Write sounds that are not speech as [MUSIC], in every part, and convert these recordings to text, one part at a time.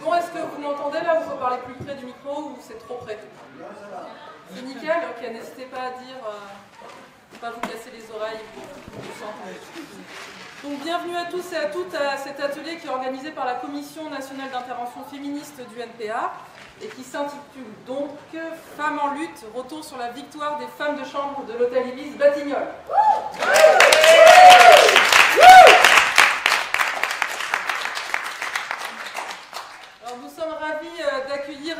bon, est-ce que vous m'entendez là Vous parler plus près du micro ou c'est trop près C'est nickel Ok, n'hésitez pas à dire, euh, pas vous casser les oreilles. Donc bienvenue à tous et à toutes à cet atelier qui est organisé par la Commission nationale d'intervention féministe du NPA et qui s'intitule donc Femmes en lutte, retour sur la victoire des femmes de chambre de l'hôtel Ibis Batignolles.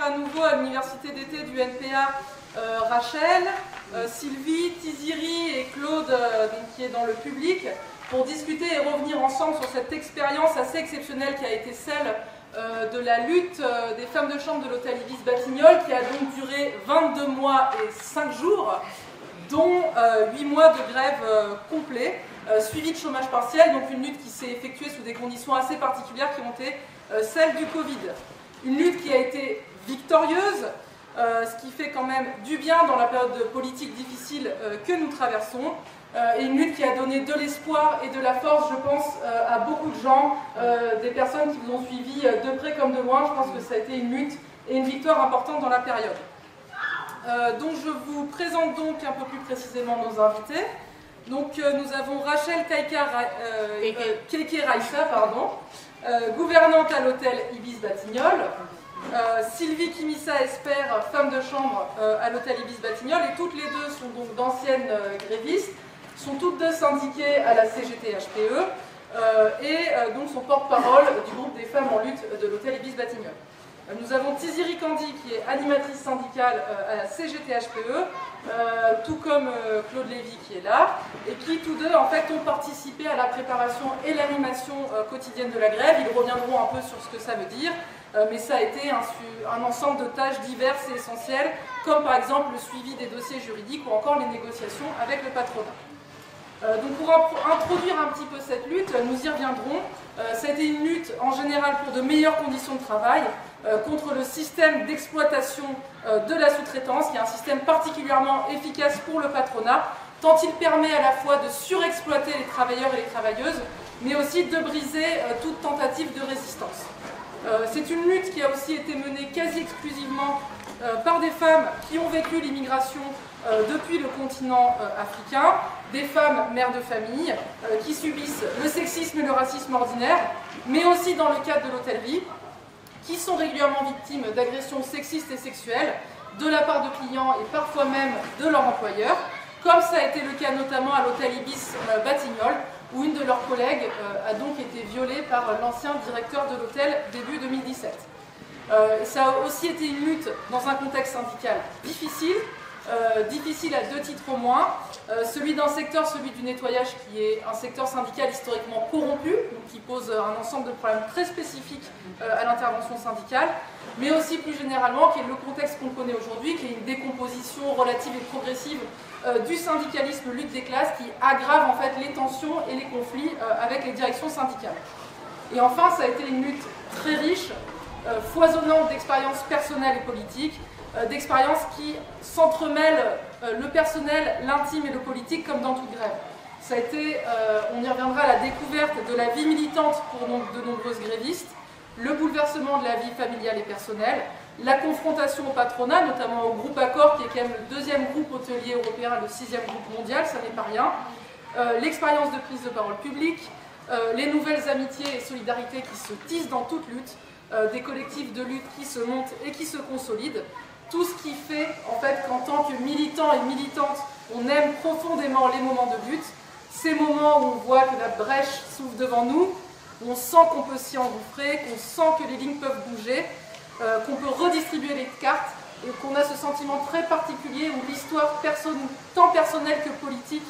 À nouveau à l'université d'été du NPA euh, Rachel, euh, Sylvie, Tiziri et Claude qui est dans le public pour discuter et revenir ensemble sur cette expérience assez exceptionnelle qui a été celle de la lutte des femmes de chambre de l'hôtel Ibis Batignolles qui a donc duré 22 mois et 5 jours dont 8 mois de grève complet suivi de chômage partiel, donc une lutte qui s'est effectuée sous des conditions assez particulières qui ont été celles du Covid. Une lutte qui a été victorieuse, euh, ce qui fait quand même du bien dans la période politique difficile euh, que nous traversons, euh, et une lutte qui a donné de l'espoir et de la force, je pense, à beaucoup de gens, des personnes qui vous ont suivi de près comme de loin. Je pense que ça a été une lutte et une victoire importante dans la période. donc je vous présente donc un peu plus précisément nos invités. Donc nous avons Rachel Keke Raissa, pardon, euh, gouvernante à l'hôtel Ibis Batignolles, euh, Sylvie Kimissa Esper, femme de chambre euh, à l'hôtel Ibis Batignolles, et toutes les deux sont donc d'anciennes grévistes, sont toutes deux syndiquées à la CGT-HPE, et donc sont porte-parole du groupe des femmes en lutte de l'hôtel Ibis Batignolles. Nous avons Tiziri Kandi qui est animatrice syndicale à la CGT-HPE, euh, tout comme euh, Claude Lévy qui est là, et qui tous deux en fait ont participé à la préparation et l'animation euh, quotidienne de la grève. Ils reviendront un peu sur ce que ça veut dire, mais ça a été un, ensemble de tâches diverses et essentielles, comme par exemple le suivi des dossiers juridiques ou encore les négociations avec le patronat. donc pour introduire un petit peu cette lutte, nous y reviendrons. ça a été une lutte en général pour de meilleures conditions de travail, euh, contre le système d'exploitation euh, de la sous-traitance, qui est un système particulièrement efficace pour le patronat, tant il permet à la fois de surexploiter les travailleurs et les travailleuses, mais aussi de briser euh, toute tentative de résistance. C'est une lutte qui a aussi été menée quasi exclusivement par des femmes qui ont vécu l'immigration depuis le continent africain, des femmes mères de famille qui subissent le sexisme et le racisme ordinaire, mais aussi dans le cadre de l'hôtellerie, qui sont régulièrement victimes d'agressions sexistes et sexuelles de la part de clients et parfois même de leur employeur, comme ça a été le cas notamment à l'hôtel Ibis euh, Batignolles, où une de leurs collègues euh, a donc été violée par l'ancien directeur de l'hôtel début 2017. Euh, ça a aussi été une lutte dans un contexte syndical difficile, euh, difficile à deux titres au moins. Euh, celui d'un secteur, celui du nettoyage, qui est un secteur syndical historiquement corrompu, donc qui pose un ensemble de problèmes très spécifiques euh, à l'intervention syndicale, mais aussi plus généralement, qui est le contexte qu'on connaît aujourd'hui, qui est une décomposition relative et progressive du syndicalisme lutte des classes, qui aggrave en fait les tensions et les conflits avec les directions syndicales. Et enfin, ça a été une lutte très riche, foisonnante d'expériences personnelles et politiques, euh, d'expériences qui s'entremêlent euh, le personnel, l'intime et le politique comme dans toute grève. Ça a été, euh, on y reviendra, la découverte de la vie militante pour de nombreuses grévistes, le bouleversement de la vie familiale et personnelle, la confrontation au patronat, notamment au groupe Accord, qui est quand même le deuxième groupe hôtelier européen, le sixième groupe mondial, ça n'est pas rien, l'expérience de prise de parole publique, les nouvelles amitiés et solidarités qui se tissent dans toute lutte, des collectifs de lutte qui se montent et qui se consolident, tout ce qui fait en fait qu'en tant que militant et militante, on aime profondément les moments de lutte, ces moments où on voit que la brèche s'ouvre devant nous, où on sent qu'on peut s'y engouffrer, qu'on sent que les lignes peuvent bouger, euh, qu'on peut redistribuer les cartes et qu'on a ce sentiment très particulier où l'histoire tant personnelle que politique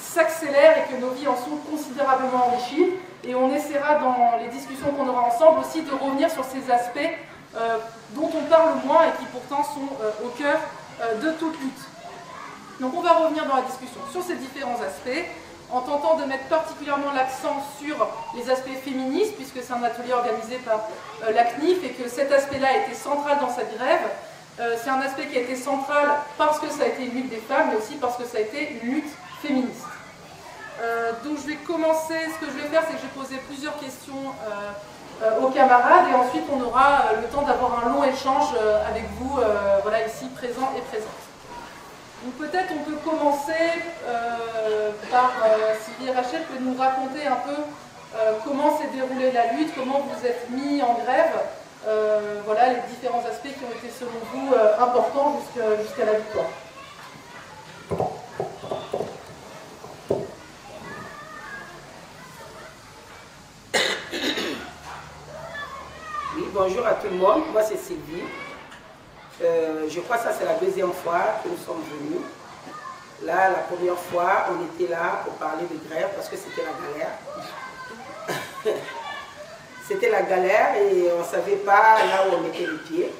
s'accélère et que nos vies en sont considérablement enrichies. Et on essaiera dans les discussions qu'on aura ensemble aussi de revenir sur ces aspects dont on parle moins et qui pourtant sont euh, au cœur euh, de toute lutte. Donc on va revenir dans la discussion sur ces différents aspects, en tentant de mettre particulièrement l'accent sur les aspects féministes, puisque c'est un atelier organisé par la CNIF et que cet aspect-là a été central dans cette grève. c'est un aspect qui a été central parce que ça a été une lutte des femmes, mais aussi parce que ça a été une lutte féministe. donc je vais commencer, ce que je vais faire, c'est que je vais poser plusieurs questions aux camarades et ensuite on aura le temps d'avoir un long échange avec vous, voilà, ici présents et présentes. Donc peut-être on peut commencer par Sylvie Rachel peut nous raconter un peu comment s'est déroulée la lutte, comment vous êtes mis en grève, voilà les différents aspects qui ont été selon vous importants jusqu'à la victoire. Bonjour à tout le monde. Moi, c'est Sylvie. Euh, je crois que ça, c'est la deuxième fois que nous sommes venus. Là, la première fois, on était là pour parler de grève parce que c'était la galère. [LAUGHS] c'était la galère et on ne savait pas là où on mettait les pieds.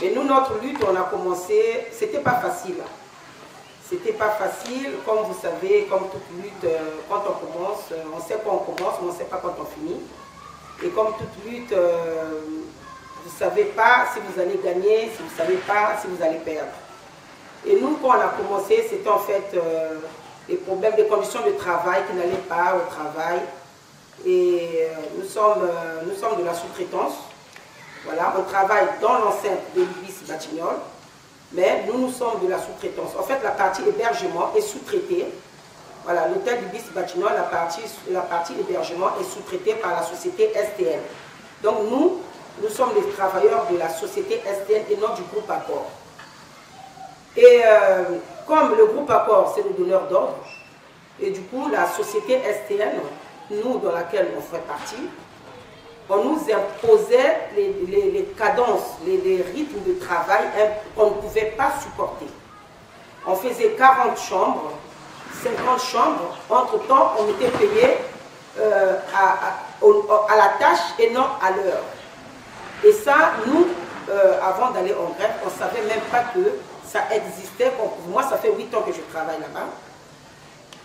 Mais nous, notre lutte, on a commencé, c'était pas facile. C'était pas facile, comme vous savez, comme toute lutte, euh, quand on commence, euh, on sait quand on commence, mais on ne sait pas quand on finit. Et comme toute lutte, euh, vous ne savez pas si vous allez gagner, si vous ne savez pas si vous allez perdre. Et nous, quand on a commencé, c'était en fait euh, les problèmes, des conditions de travail qui n'allaient pas au travail. Et euh, nous, sommes, nous sommes de la sous-traitance. Voilà, on travaille dans l'enceinte de l'Ibis Batignolles, mais nous, nous sommes de la sous-traitance. En fait, la partie hébergement est sous-traitée l'hôtel du bis bâtiment, la partie, la est sous-traitée par la société STN. Donc nous, nous sommes les travailleurs de la société STN et non du groupe Accord. Et euh, comme le groupe Accord, c'est le donneur d'ordre, et du coup, la société STN, nous, dans laquelle on fait partie, on nous imposait les, cadences, les, les, rythmes de travail qu'on ne pouvait pas supporter. On faisait 40 chambres 50 chambres. Entre-temps, on était payé euh, à, la tâche et non à l'heure. Et ça, nous, euh, avant d'aller en grève, on ne savait même pas que ça existait. Moi, ça fait 8 ans que je travaille là-bas.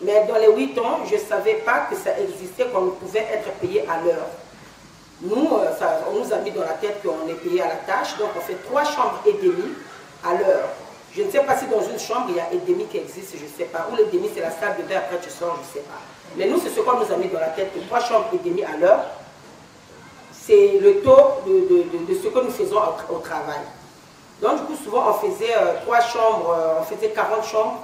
Mais dans les 8 ans, je ne savais pas que ça existait, qu'on pouvait être payé à l'heure. Nous, euh, ça, on nous a mis dans la tête qu'on est payé à la tâche, donc on fait 3 chambres et demie à l'heure. Je ne sais pas si dans une chambre, il y a un demi qui existe, je ne sais pas. Ou le demi, c'est la salle de bain, après tu sors, je ne sais pas. Mais nous, c'est ce qu'on nous a mis dans la tête, que trois chambres et demi à l'heure, c'est le taux de, ce que nous faisons au, travail. Donc, du coup, souvent, on faisait euh, trois chambres, euh, on faisait 40 chambres,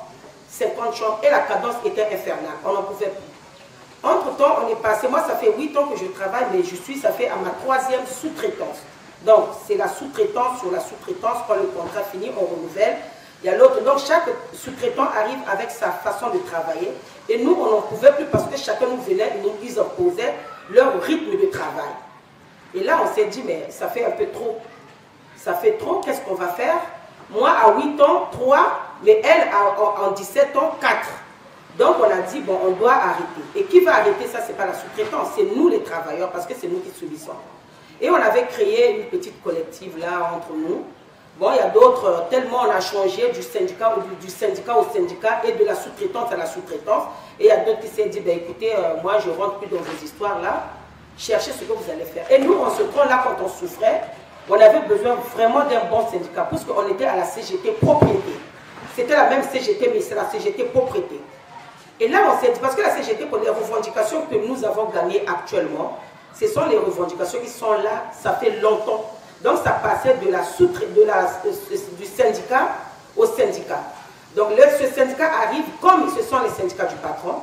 50 chambres, et la cadence était infernale. On n'en pouvait plus. Entre-temps, on est passé, moi, ça fait 8 ans que je travaille, mais je suis, ça fait à ma troisième sous-traitance. Donc, c'est la sous-traitance sur la sous-traitance, quand le contrat finit, on renouvelle. Il y a l'autre. Donc chaque sous-traitant arrive avec sa façon de travailler. Et nous, on n'en pouvait plus parce que chacun nous venait, nous, ils opposaient leur rythme de travail. Et là, on s'est dit, mais ça fait un peu trop. Ça fait trop, qu'est-ce qu'on va faire? Moi, à 8 ans, 3, mais elle, en 17 ans, 4. Donc, on a dit, bon, on doit arrêter. Et qui va arrêter ça, ce n'est pas la sous-traitance, c'est nous les travailleurs, parce que c'est nous qui subissons. Et on avait créé une petite collective là entre nous. Bon, il y a d'autres, euh, tellement on a changé du syndicat, du, du syndicat au syndicat et de la sous-traitance à la sous-traitance. Et il y a d'autres qui s'est dit, ben, écoutez, euh, moi je rentre plus dans vos histoires là, cherchez ce que vous allez faire. Et nous, on se prend là quand on souffrait, on avait besoin vraiment d'un bon syndicat, puisqu'on était à la CGT propriété. C'était la même CGT, mais c'est la CGT propriété. Et là, on s'est dit, parce que la CGT, pour les revendications que nous avons gagnées actuellement, ce sont les revendications qui sont là, ça fait longtemps. Donc ça passait de la de la, du syndicat au syndicat. Donc le, ce syndicat arrive comme ce sont les syndicats du patron,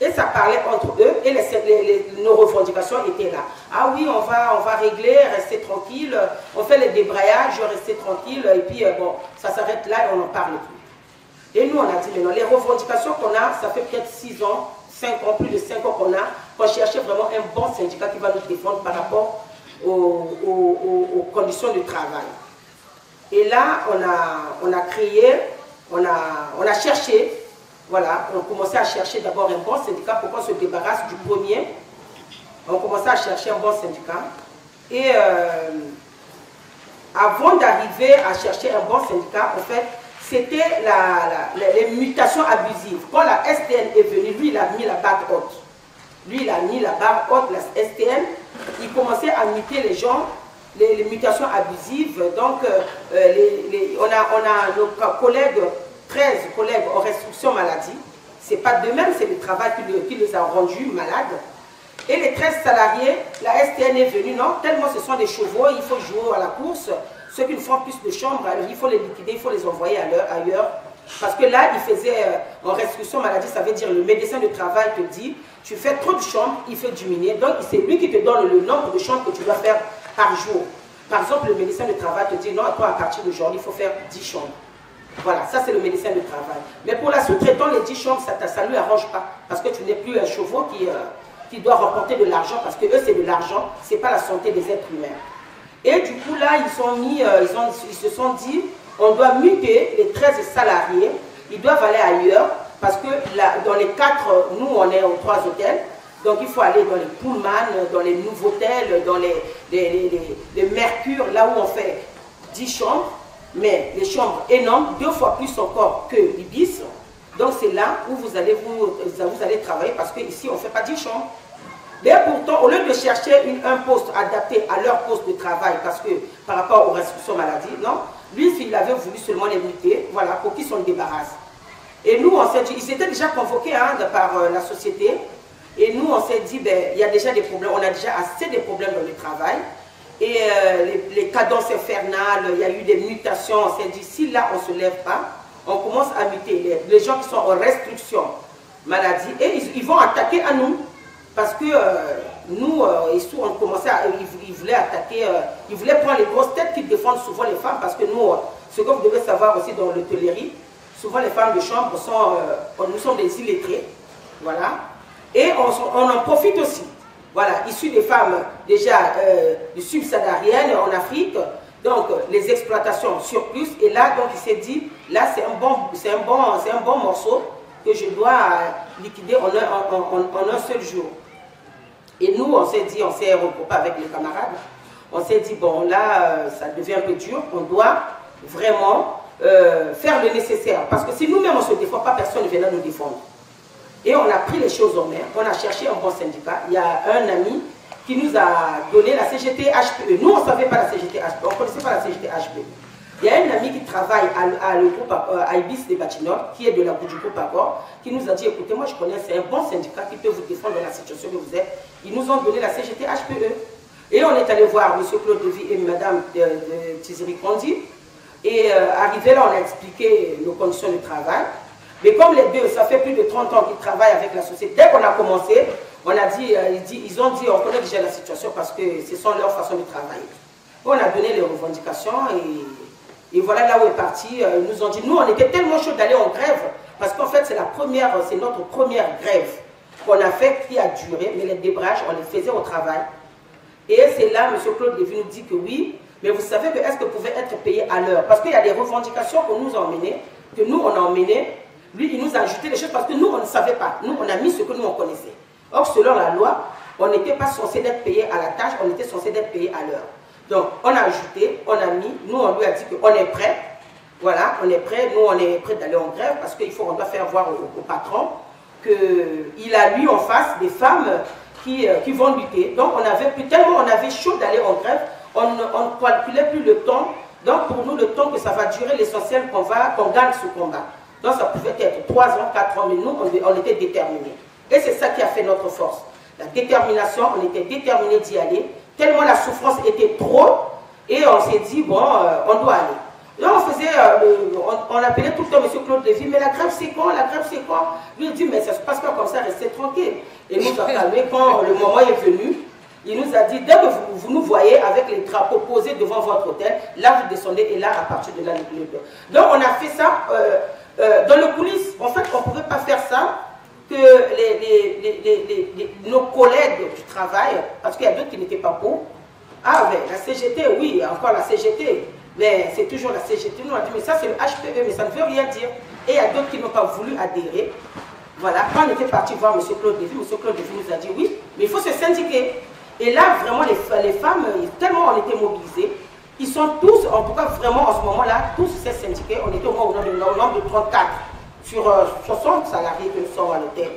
et ça parlait entre eux, et les, nos revendications étaient là. Ah oui, on va, on va régler, rester tranquille, on fait les débrayages, rester tranquille, et puis euh, bon, ça s'arrête là et on n'en parle plus. Et nous, on a dit, mais non, les revendications qu'on a, ça fait peut-être 6 ans, 5 ans, plus de 5 ans qu'on a, qu'on cherchait vraiment un bon syndicat qui va nous défendre par rapport aux, conditions de travail. Et là, on a, on a créé, on a, on a cherché, voilà, on commençait à chercher d'abord un bon syndicat pour qu'on se débarrasse du premier. On commençait à chercher un bon syndicat. Et euh, avant d'arriver à chercher un bon syndicat, en fait, c'était la, les mutations abusives. Quand la STN est venue, lui, il a mis la barre haute. Lui, il a mis la barre haute, la STN, il commençait à muter les gens, les, mutations abusives. Donc, euh, euh, on, a, on a nos collègues, 13 collègues en restriction maladie. Ce n'est pas de même, c'est le travail qui, les a rendus malades. Et les 13 salariés, la STN est venue, non, tellement ce sont des chevaux, il faut jouer à la course. Ceux qui ne font plus de chambres, il faut les liquider, il faut les envoyer ailleurs. Parce que là, il faisait euh, en restriction maladie, ça veut dire le médecin de travail te dit, tu fais trop de chambres, il fait diminuer. Donc, c'est lui qui te donne le nombre de chambres que tu dois faire par jour. Par exemple, le médecin de travail te dit, non, toi, à partir d'aujourd'hui, il faut faire 10 chambres. Voilà, ça c'est le médecin de travail. Mais pour la sous-traitant, les 10 chambres, ça ne lui arrange pas. Parce que tu n'es plus un chevaux qui, euh, qui doit remporter de l'argent, parce que eux, c'est de l'argent, ce n'est pas la santé des êtres humains. Et du coup, là, ils, euh, ils se sont dit, on doit muter les 13 salariés, ils doivent aller ailleurs, parce que dans les quatre, nous, on est aux trois hôtels, donc il faut aller dans les Pullman, dans les nouveaux hôtels, dans les, les, les, Mercure, là où on fait 10 chambres, mais les chambres énormes, deux fois plus encore que l'Ibis. Donc c'est là où vous allez, vous, vous allez travailler parce qu'ici on ne fait pas 10 chambres. Mais pourtant, au lieu de chercher un poste adapté à leur poste de travail, parce que par rapport aux restrictions maladie, non, lui, il avait voulu seulement les muter, voilà, pour qu'ils s'en débarrassent. Et nous, on s'est dit, ils étaient déjà convoqués hein, par euh, la société, et nous, on s'est dit, ben, il y a déjà des problèmes, on a déjà assez de problèmes dans le travail, et euh, les, cadences infernales, il y a eu des mutations, on s'est dit, si là, on ne se lève pas, on commence à muter les, gens qui sont en restriction maladie, et ils vont attaquer à nous. Parce que euh, nous, euh, on commençait à, ils, voulaient attaquer, euh, ils voulaient prendre les grosses têtes qui défendent souvent les femmes, parce que nous, ce que vous devez savoir aussi dans l'hôtellerie, souvent les femmes de chambre sont, nous sommes des illettrés, voilà, et on, en profite aussi, voilà, issus des femmes déjà du subsaharienne en Afrique, donc les exploitations surplus, et là, donc il s'est dit, là c'est un, bon, un, bon, un bon morceau que je dois liquider en un seul jour. Et nous, on s'est dit, on s'est regroupé avec les camarades, on s'est dit, bon, là, euh, ça devient un peu dur, on doit vraiment euh, faire le nécessaire. Parce que si nous-mêmes, on ne se défend pas, personne ne viendra nous défendre. Et on a pris les choses en main, on a cherché un bon syndicat. Il y a un ami qui nous a donné la CGT HPE. Nous, on ne savait pas la CGT HPE, on ne connaissait pas la CGT HPE. Il y a un ami qui travaille à, euh, Ibis de Batignolles, qui est de la du groupe Accor, qui nous a dit, écoutez, moi je connais, c'est un bon syndicat qui peut vous défendre dans la situation que vous êtes. Ils nous ont donné la CGT HPE. Et on est allé voir M. Claude Levy et Mme de, de Kondi. Et euh, arrivé là, on a expliqué nos conditions de travail. Mais comme les deux, ça fait plus de 30 ans qu'ils travaillent avec la société, dès qu'on a commencé, on a dit, euh, ils, ont dit, on connaît déjà la situation parce que ce sont leurs façons de travailler. On a donné les revendications et, et voilà là où est parti. Euh, ils nous ont dit, nous, on était tellement chaud d'aller en grève parce qu'en fait, c'est la première, c'est notre première grève qu'on a fait qui a duré, mais les débrages, on les faisait au travail. Et c'est là, M. Claude Lévy nous dit que oui, mais vous savez que est-ce que vous pouvez être payé à l'heure? Parce qu'il y a des revendications qu'on nous a emmenées, que nous, on a emmenées. Lui, il nous a ajouté des choses parce que nous, on ne savait pas. Nous, on a mis ce que nous, on connaissait. Or, selon la loi, on n'était pas censé être payé à la tâche, on était censé être payé à l'heure. Donc, on a ajouté, on a mis, nous, on lui a dit qu'on est prêt. Voilà, on est prêt, nous, on est prêt d'aller en grève parce qu'il faut, on doit faire voir au patron qu'il a lui en face des femmes qui, euh, qui, vont lutter. Donc on avait tellement on avait chaud d'aller en grève, on ne calculait plus le temps. Donc pour nous, le temps que ça va durer, l'essentiel qu'on va, qu'on gagne ce combat. Donc ça pouvait être 3 ans, 4 ans, mais nous, on, était déterminés. Et c'est ça qui a fait notre force. La détermination, on était déterminés d'y aller, tellement la souffrance était trop, et on s'est dit, bon, euh, on doit aller. Là, on faisait, euh, on, appelait tout le temps M. Claude Lévy, mais la grève c'est quand La grève c'est quand? Lui, il dit, mais ça ne se passe pas comme ça, restez tranquille. Et nous a calmé [LAUGHS] quand le moment est venu. Il nous a dit, dès que vous, nous voyez avec les drapeaux posés devant votre hôtel, là vous descendez et là, à partir de là, nous Donc on a fait ça euh, euh, dans le coulisses. En fait, on ne pouvait pas faire ça que les, nos collègues du travail, parce qu'il y a d'autres qui n'étaient pas beaux, ah, mais la CGT, oui, encore la CGT, mais c'est toujours la CGT. Nous, on a dit, mais ça, c'est le HPE, mais ça ne veut rien dire. Et il y a d'autres qui n'ont pas voulu adhérer. Voilà, quand on était parti voir M. Claude Lévy, M. Claude Lévy nous a dit, oui, mais il faut se syndiquer. Et là, vraiment, les, les femmes, tellement on était mobilisés, ils sont tous, en tout cas, vraiment, en ce moment-là, tous ces syndiqués, on était au moins au nombre de, 34 sur 60 euh, salariés que nous sommes à l'hôtel.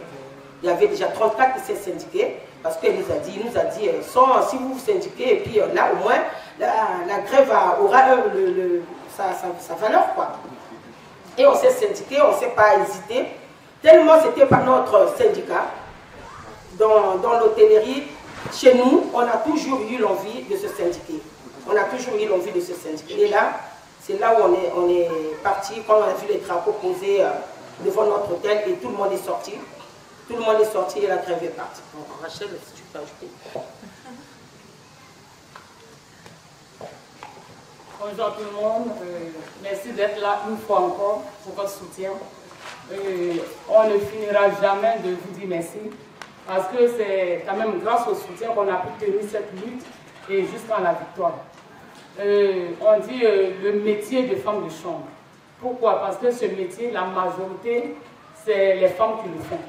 Il y avait déjà 34 qui s'est syndiqués, parce qu'il nous a dit, nous a dit, euh, si vous vous syndiquez, et puis euh, là, au moins, la, grève aura sa, valeur. Quoi. Et on s'est syndiqué, on ne s'est pas hésité, tellement c'était pas notre syndicat. dans, dans l'hôtellerie, chez nous, on a toujours eu l'envie de se syndiquer. On a toujours eu l'envie de se syndiquer. Et là, c'est là où on est, on est parti, quand on a vu les drapeaux posés devant notre hôtel et tout le monde est sorti. Tout le monde est sorti et la grève est partie. Rachel, si tu peux ajouter. Bonjour tout le monde, euh, merci d'être là une fois encore pour votre soutien. Euh, on ne finira jamais de vous dire merci parce que c'est quand même grâce au soutien qu'on a pu tenir cette lutte et jusqu'à la victoire. Euh, on dit le métier de femme de chambre. Pourquoi? Parce que ce métier, la majorité, c'est les femmes qui le font.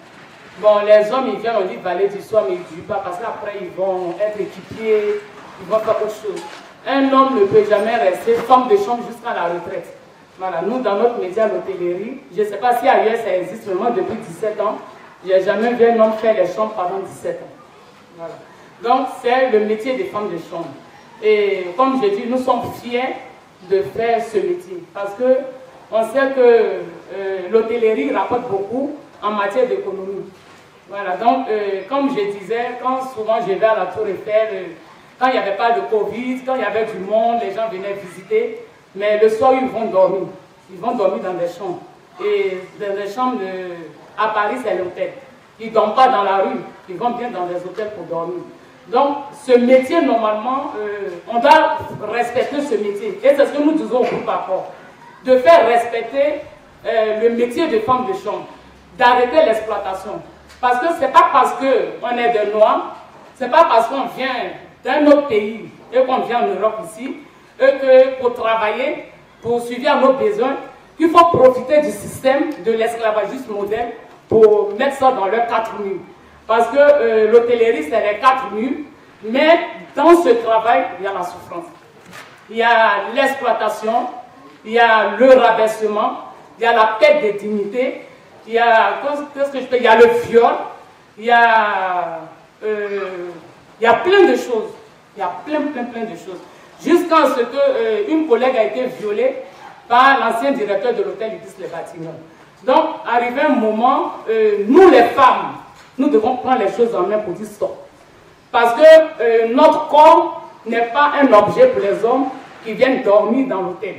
Bon, les hommes, ils viennent, on dit valet du soir, mais ils ne pas parce qu'après, ils vont être équipiers, ils vont faire autre chose. Un homme ne peut jamais rester femme de chambre jusqu'à la retraite. Voilà, nous, dans notre métier l'hôtellerie, je ne sais pas si ailleurs ça existe, mais moi, depuis 17 ans, je n'ai jamais vu un homme faire les chambres pendant 17 ans. Voilà. Donc, c'est le métier des femmes de chambre. Et comme je dis, nous sommes fiers de faire ce métier parce que on sait que euh, l'hôtellerie rapporte beaucoup en matière d'économie. Voilà, donc, euh, comme je disais, quand souvent je vais à la Tour Eiffel, euh, quand il n'y avait pas de Covid, quand il y avait du monde, les gens venaient visiter. Mais le soir, ils vont dormir. Ils vont dormir dans des chambres. Et dans les chambres à Paris, c'est l'hôtel. Ils ne dorment pas dans la rue. Ils vont bien dans les hôtels pour dormir. Donc, ce métier, normalement, euh, on doit respecter ce métier. Et c'est ce que nous disons au groupe accord. De faire respecter euh, le métier de femme de chambre. D'arrêter l'exploitation. Parce que ce n'est pas parce qu'on est des Noirs, ce n'est pas parce qu'on vient d'un autre pays et qu'on vient en Europe ici, et que pour travailler, pour suivre nos besoins, qu'il faut profiter du système de l'esclavagisme moderne pour mettre ça dans leurs quatre murs. Parce que euh, l'hôtellerie, c'est les quatre murs, mais dans ce travail, il y a la souffrance. Il y a l'exploitation, il y a le rabaissement, il y a la perte de dignité, il y a, que je il y a le viol, il y a euh, il y a plein de choses. Il y a plein, plein, plein de choses. Jusqu'à ce qu'une euh, collègue a été violée par l'ancien directeur de l'hôtel Ibis Les Bâtiments. Donc, arrivé un moment, euh, nous les femmes, nous devons prendre les choses en main pour dire stop. Parce que euh, notre corps n'est pas un objet pour les hommes qui viennent dormir dans l'hôtel.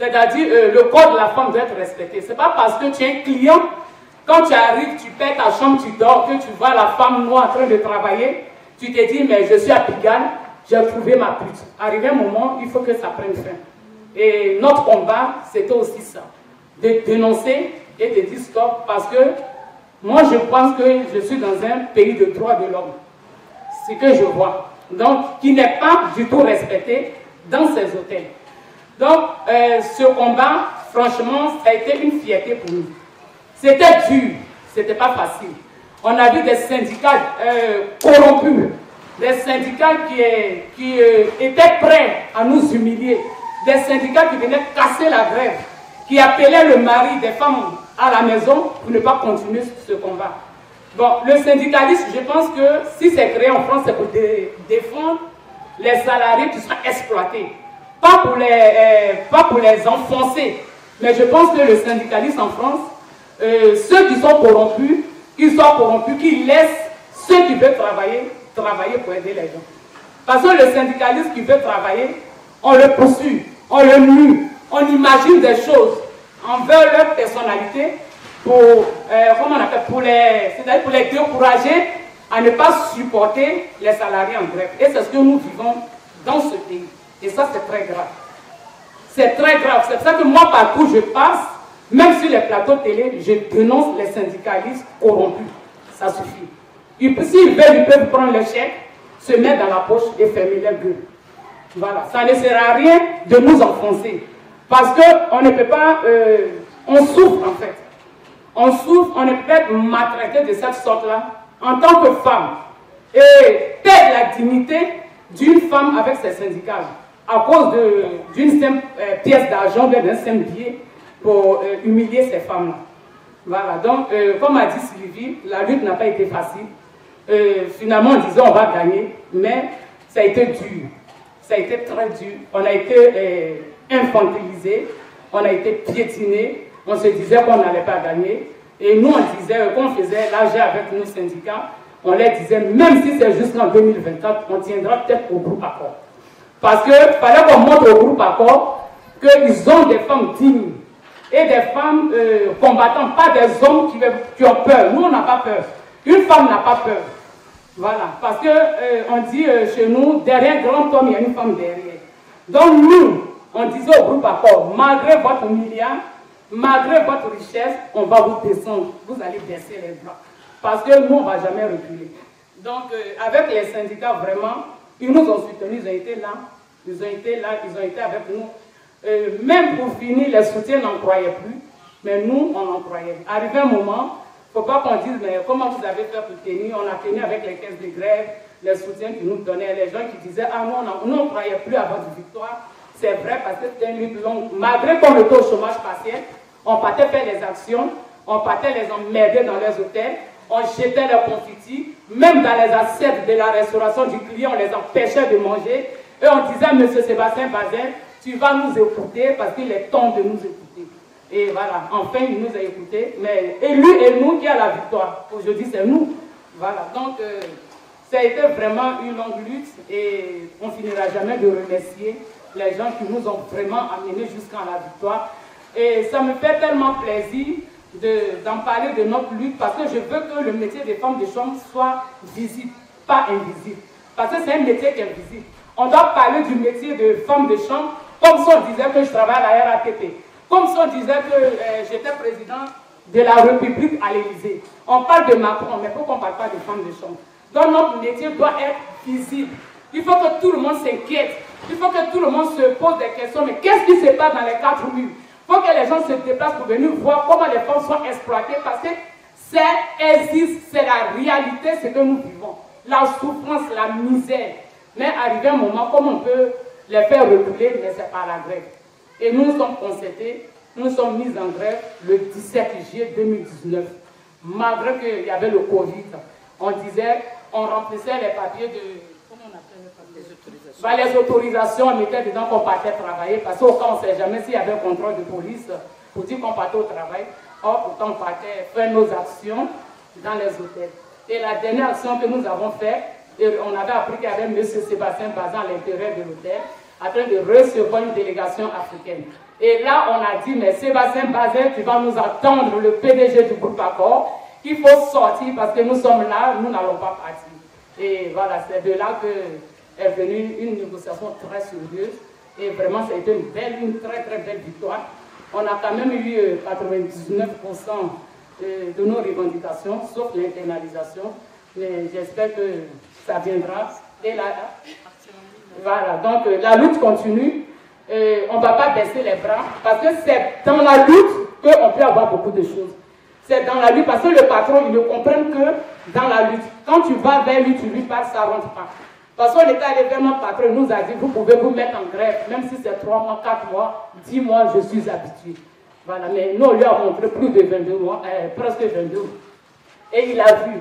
C'est-à-dire, le corps de la femme doit être respecté. Ce n'est pas parce que tu es un client, quand tu arrives, tu paies ta chambre, tu dors, que tu vois la femme noire en train de travailler, tu te dis, mais je suis à Pigalle, j'ai trouvé ma pute. Arrivé un moment, il faut que ça prenne fin. Et notre combat, c'était aussi ça. De dénoncer et de dire stop parce que moi, je pense que je suis dans un pays de droits de l'homme. Ce que je vois. Donc, qui n'est pas du tout respecté dans ces hôtels. Donc, euh, ce combat, franchement, a été une fierté pour nous. C'était dur, c'était pas facile. On a vu des syndicats euh, corrompus, des syndicats qui, qui euh, étaient prêts à nous humilier, des syndicats qui venaient casser la grève, qui appelaient le mari des femmes à la maison pour ne pas continuer ce combat. Bon, le syndicalisme, je pense que si c'est créé en France, c'est pour défendre les salariés qui sont exploités. Pas pour, les, euh, pas pour les enfoncer. Mais je pense que le syndicalisme en France, ceux qui sont corrompus, qu'ils soient corrompus, qu'ils laissent ceux qui veulent travailler, travailler pour aider les gens. Parce que le syndicaliste qui veut travailler, on le poursuit, on le mue, on imagine des choses envers leur personnalité pour, euh, comment on appelle, pour les, pour les décourager à ne pas supporter les salariés en grève. Et c'est ce que nous vivons dans ce pays. Et ça, c'est très grave. C'est très grave. C'est pour ça que moi, partout je passe, même sur les plateaux télé, je dénonce les syndicalistes corrompus. Ça suffit. S'ils veulent, ils peuvent prendre le chèque, se mettre dans la poche et fermer leur gueule. Voilà. Ça ne sert à rien de nous enfoncer. Parce qu'on ne peut pas... Euh, on souffre en fait. On souffre, on est peut-être maltraité de cette sorte-là en tant que femme. Et perdre la dignité d'une femme avec ses syndicats à cause d'une simple euh, pièce d'argent, d'un simple billet pour euh, humilier ces femmes-là. Voilà, donc, euh, comme a dit Sylvie, la lutte n'a pas été facile. Finalement, on disait on va gagner, mais ça a été dur. Ça a été très dur. On a été infantilisé, on a été piétiné, on se disait qu'on n'allait pas gagner. Et nous, on disait, qu'on faisait l'âge avec nos syndicats, on leur disait, même si c'est jusqu'en 2024, on tiendra peut-être au groupe accord. Parce qu'il fallait qu'on montre au groupe accord qu'ils ont des femmes dignes et des femmes euh, combattantes, pas des hommes qui, ont peur. Nous, on n'a pas peur. Une femme n'a pas peur. Voilà. Parce qu'on euh, dit euh, chez nous, derrière grand homme, il y a une femme derrière. Donc nous, on disait au groupe accord, malgré votre milliard, malgré votre richesse, on va vous descendre. Vous allez baisser les bras. Parce que nous, on ne va jamais reculer. Donc, avec les syndicats, vraiment, ils nous ont soutenus, ils ont été là. Ils ont été là, ils ont été avec nous. Euh, même pour finir, les soutiens n'en croyaient plus, mais nous, on en croyait. Arrivé un moment, il ne faut pas qu'on dise, mais comment vous avez fait pour tenir? On a tenu avec les caisses de grève, les soutiens qu'ils nous donnaient, les gens qui disaient, ah non, nous, on ne croyait plus à votre victoire. C'est vrai parce que c'était une lutte longue. Malgré qu'on était au chômage partiel, on partait faire des actions, on partait les emmerder dans les hôtels, on jetait leurs confitis, même dans les assiettes de la restauration du client, on les empêchait de manger. Et on disait à M. Sébastien Bazin, tu vas nous écouter parce qu'il est temps de nous écouter. Et voilà, enfin, il nous a écoutés. Mais lui et nous qui a la victoire. Aujourd'hui, c'est nous. Voilà, donc euh, ça a été vraiment une longue lutte et on finira jamais de remercier les gens qui nous ont vraiment amenés jusqu'à la victoire. Et ça me fait tellement plaisir d'en parler de notre lutte parce que je veux que le métier des femmes de chambre soit visible, pas invisible. Parce que c'est un métier qui est visible. On doit parler du métier de femme de chambre comme si on disait que je travaille à la RATP. Comme si on disait que euh, j'étais président de la République à l'Élysée. On parle de Macron, mais pourquoi on ne parle pas de femmes de chambre? Donc notre métier doit être visible. Il faut que tout le monde s'inquiète. Il faut que tout le monde se pose des questions. Mais qu'est-ce qui se passe dans les quatre murs? Faut que les gens se déplacent pour venir voir comment les femmes sont exploitées parce que c'est existe, c'est la réalité, ce que nous vivons. La souffrance, la misère. Mais arrivé un moment, comme on peut les faire reculer, mais c'est par la grève. Et nous sommes constatés, nous sommes mis en grève le 17 juillet 2019. Malgré qu'il y avait le Covid, on disait, on remplissait les papiers de. Comment on appelle les papiers Les autorisations. Bah, les autorisations, on mettait dedans qu'on partait travailler, parce qu'au cas, on ne sait jamais s'il y avait un contrôle de police pour dire qu'on partait au travail. Or, pourtant, on partait faire nos actions dans les hôtels. Et la dernière action que nous avons faite, on avait appris qu'il y avait M. Sébastien Bazin à l'intérieur de l'hôtel en train de recevoir une délégation africaine. Et là, on a dit, mais Sébastien Bazin, tu vas nous attendre, le PDG du groupe Accord, qu'il faut sortir parce que nous sommes là, nous n'allons pas partir. Et voilà, c'est de là que est venue une négociation très sérieuse. Et vraiment, ça a été une belle, une très très belle victoire. On a quand même eu 99% euh, de nos revendications, sauf l'internalisation. Mais j'espère que ça viendra. Et là, voilà, donc euh, la lutte continue. Euh, on ne va pas baisser les bras parce que c'est dans la lutte qu'on peut avoir beaucoup de choses. C'est dans la lutte parce que le patron, il ne comprend que dans la lutte. Quand tu vas vers lui, tu lui parles, ça ne rentre pas. Parce qu'on était allé vers notre patron, il nous a dit, vous pouvez vous mettre en grève, même si c'est 3 mois, 4 mois, 10 mois, je suis habitué. Voilà, mais nous, on lui a montré plus de 22 mois, euh, presque 22 mois. Et il a vu,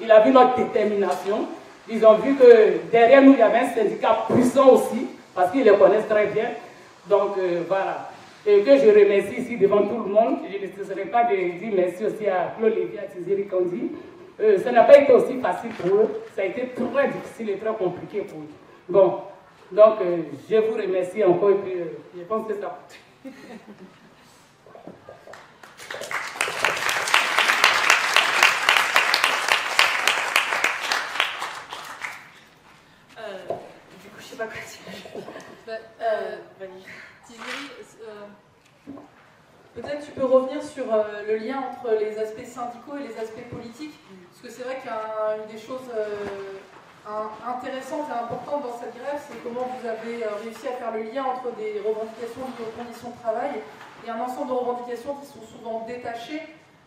il a vu notre détermination, ils ont vu que derrière nous, il y avait un syndicat puissant aussi, parce qu'ils le connaissent très bien. Donc euh, voilà. Et que je remercie ici devant tout le monde. Je ne cesserai pas de dire merci aussi à Claude Lévy, à Tizeri Kandi. Euh, ça n'a pas été aussi facile pour eux. Ça a été très difficile et très compliqué pour eux. Bon, donc euh, je vous remercie encore et puis je pense que ça. pas quoi dire. Bah, euh, euh, peut-être tu peux revenir sur euh, le lien entre les aspects syndicaux et les aspects politiques, parce que c'est vrai qu'une des choses intéressantes et importantes dans cette grève, c'est comment vous avez réussi à faire le lien entre des revendications liées aux conditions de travail et un ensemble de revendications qui sont souvent détachées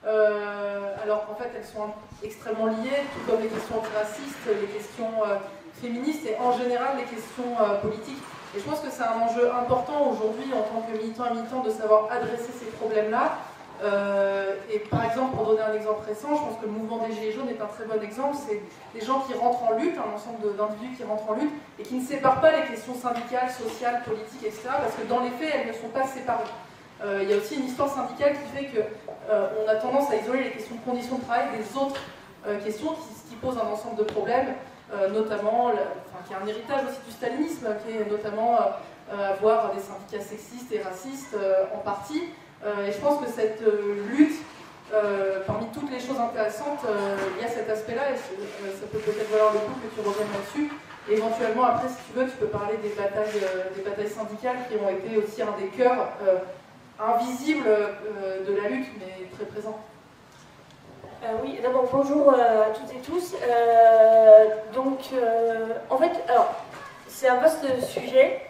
alors qu'en fait elles sont extrêmement liées, tout comme les questions racistes, les questions féministes et en général les questions euh, politiques. Et je pense que c'est un enjeu important aujourd'hui en tant que militant et militant de savoir adresser ces problèmes-là. Euh, et par exemple, pour donner un exemple récent, je pense que le mouvement des Gilets jaunes est un très bon exemple. C'est des gens qui rentrent en lutte, un ensemble d'individus qui rentrent en lutte et qui ne séparent pas les questions syndicales, sociales, politiques, etc. Parce que dans les faits, elles ne sont pas séparées. Euh, il y a aussi une histoire syndicale qui fait qu'on a tendance à isoler les questions de conditions de travail des autres questions qui, qui pose un ensemble de problèmes, notamment, qui est un héritage aussi du stalinisme, qui est notamment avoir des syndicats sexistes et racistes en partie. et je pense que cette lutte parmi toutes les choses intéressantes, il y a cet aspect-là, et ça peut peut-être valoir le coup que tu reviennes là-dessus. Éventuellement, après, si tu veux, tu peux parler des batailles, des batailles syndicales qui ont été aussi un des cœurs invisibles de la lutte, mais très présents. Euh, oui, d'abord bonjour euh, à toutes et tous. Euh, donc, en fait, alors, c'est un vaste sujet.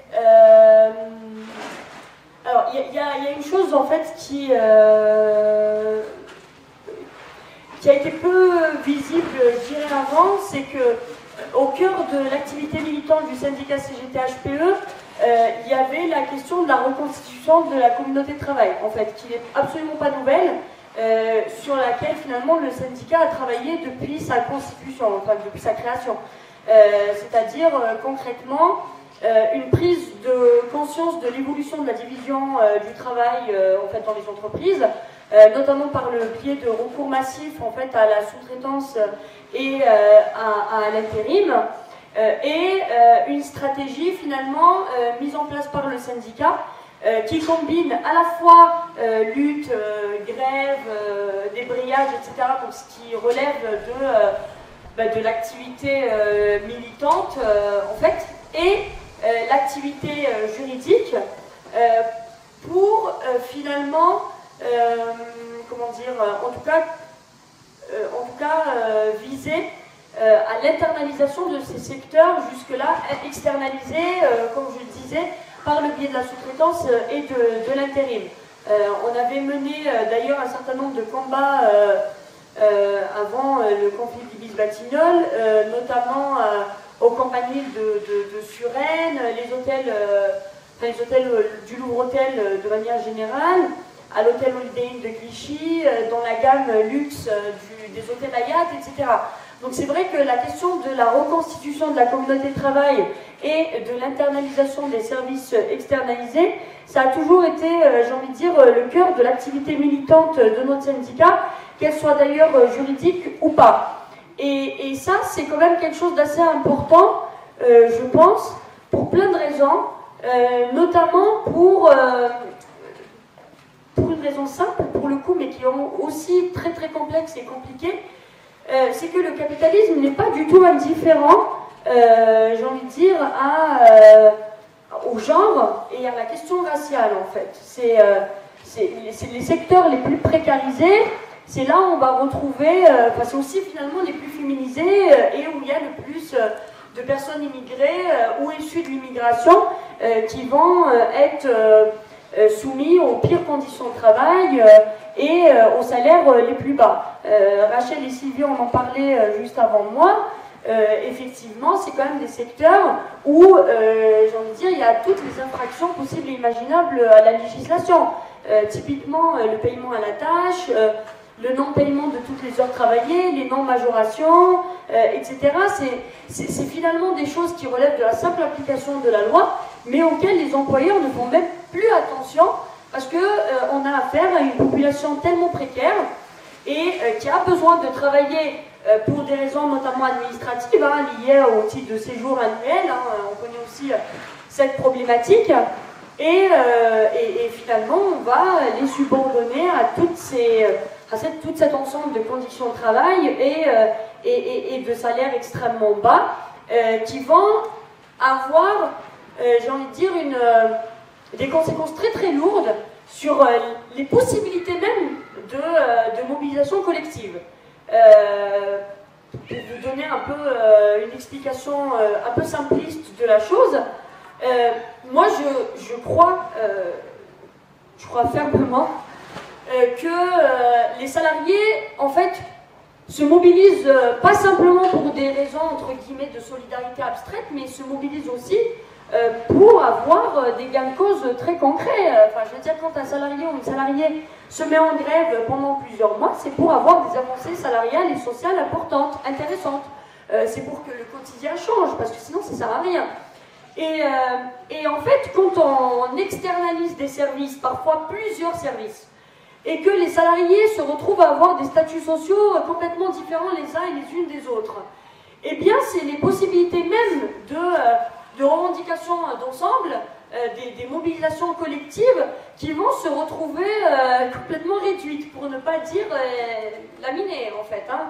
alors, il y, a une chose en fait qui, a été peu visible, je avant, c'est que au cœur de l'activité militante du syndicat CGT-HPE, il y avait la question de la reconstitution de la communauté de travail, en fait, qui n'est absolument pas nouvelle. Euh, sur laquelle finalement le syndicat a travaillé depuis sa constitution, enfin depuis sa création. Euh, c'est-à-dire euh, concrètement une prise de conscience de l'évolution de la division du travail en fait, dans les entreprises, notamment par le biais de recours massifs en fait, à la sous-traitance et à, à l'intérim. et une stratégie finalement mise en place par le syndicat euh, qui combine à la fois euh, lutte, euh, grève, débrayage, etc., ce qui relève de, bah, de l'activité militante, en fait, et l'activité juridique pour finalement, comment dire, en tout cas, en tout cas viser à l'internalisation de ces secteurs jusque-là externalisés, comme je le disais, par le biais de la sous-traitance euh, et de, l'intérim. Euh, on avait mené euh, d'ailleurs un certain nombre de combats avant le conflit d'Ibis-Batignolles, notamment aux compagnies de, de, les hôtels, les hôtels du Louvre Hôtel de manière générale, à l'hôtel Holiday de Clichy, dans la gamme luxe des hôtels Hayat, etc. Donc c'est vrai que la question de la reconstitution de la communauté de travail et de l'internalisation des services externalisés, ça a toujours été, euh, j'ai envie de dire, euh, le cœur de l'activité militante de notre syndicat, qu'elle soit d'ailleurs euh, juridique ou pas. Et, ça, c'est quand même quelque chose d'assez important, je pense, pour plein de raisons, notamment pour, pour une raison simple, pour le coup, mais qui est aussi très très complexe et compliquée, c'est que le capitalisme n'est pas du tout indifférent euh, j'ai envie de dire, euh, au genre et à la question raciale, en fait. C'est euh, les secteurs les plus précarisés, c'est là où on va retrouver, enfin, c'est aussi finalement les plus féminisés et où il y a le plus de personnes immigrées ou issues de l'immigration qui vont être soumis aux pires conditions de travail et aux salaires les plus bas. Rachel et Sylvie, on en parlait juste avant moi. Euh, effectivement, c'est quand même des secteurs où, euh, j'ai envie de dire, il y a toutes les infractions possibles et imaginables à la législation. Euh, typiquement, le paiement à la tâche, le non-paiement de toutes les heures travaillées, les non-majorations, etc. C'est finalement des choses qui relèvent de la simple application de la loi, mais auxquelles les employeurs ne font même plus attention parce qu'on on a affaire à une population tellement précaire et qui a besoin de travailler euh, pour des raisons notamment administratives, hein, liées au titre de séjour annuel. Hein, on connaît aussi euh, cette problématique. Et, euh, finalement, on va les subordonner à, cette, tout cet ensemble de conditions de travail et de salaires extrêmement bas qui vont avoir, j'ai envie de dire, une, des conséquences très très lourdes sur les possibilités même de, de mobilisation collective. Euh, pour vous donner un peu euh, une explication euh, un peu simpliste de la chose, moi je, je crois, je crois fermement que les salariés, en fait, se mobilisent pas simplement pour des raisons entre guillemets de solidarité abstraite, mais se mobilisent aussi euh, pour avoir euh, des gains de cause très concrets. Euh, enfin, je veux dire, quand un salarié ou une salariée se met en grève pendant plusieurs mois, c'est pour avoir des avancées salariales et sociales importantes, intéressantes. c'est pour que le quotidien change, parce que sinon, ça ne sert à rien. Et, en fait, quand on externalise des services, parfois plusieurs services, et que les salariés se retrouvent à avoir des statuts sociaux complètement différents les uns et les unes des autres. Eh bien, c'est les possibilités même de, euh, de revendication d'ensemble, euh, des, mobilisations collectives qui vont se retrouver euh, complètement réduites, pour ne pas dire laminées en fait. Hein.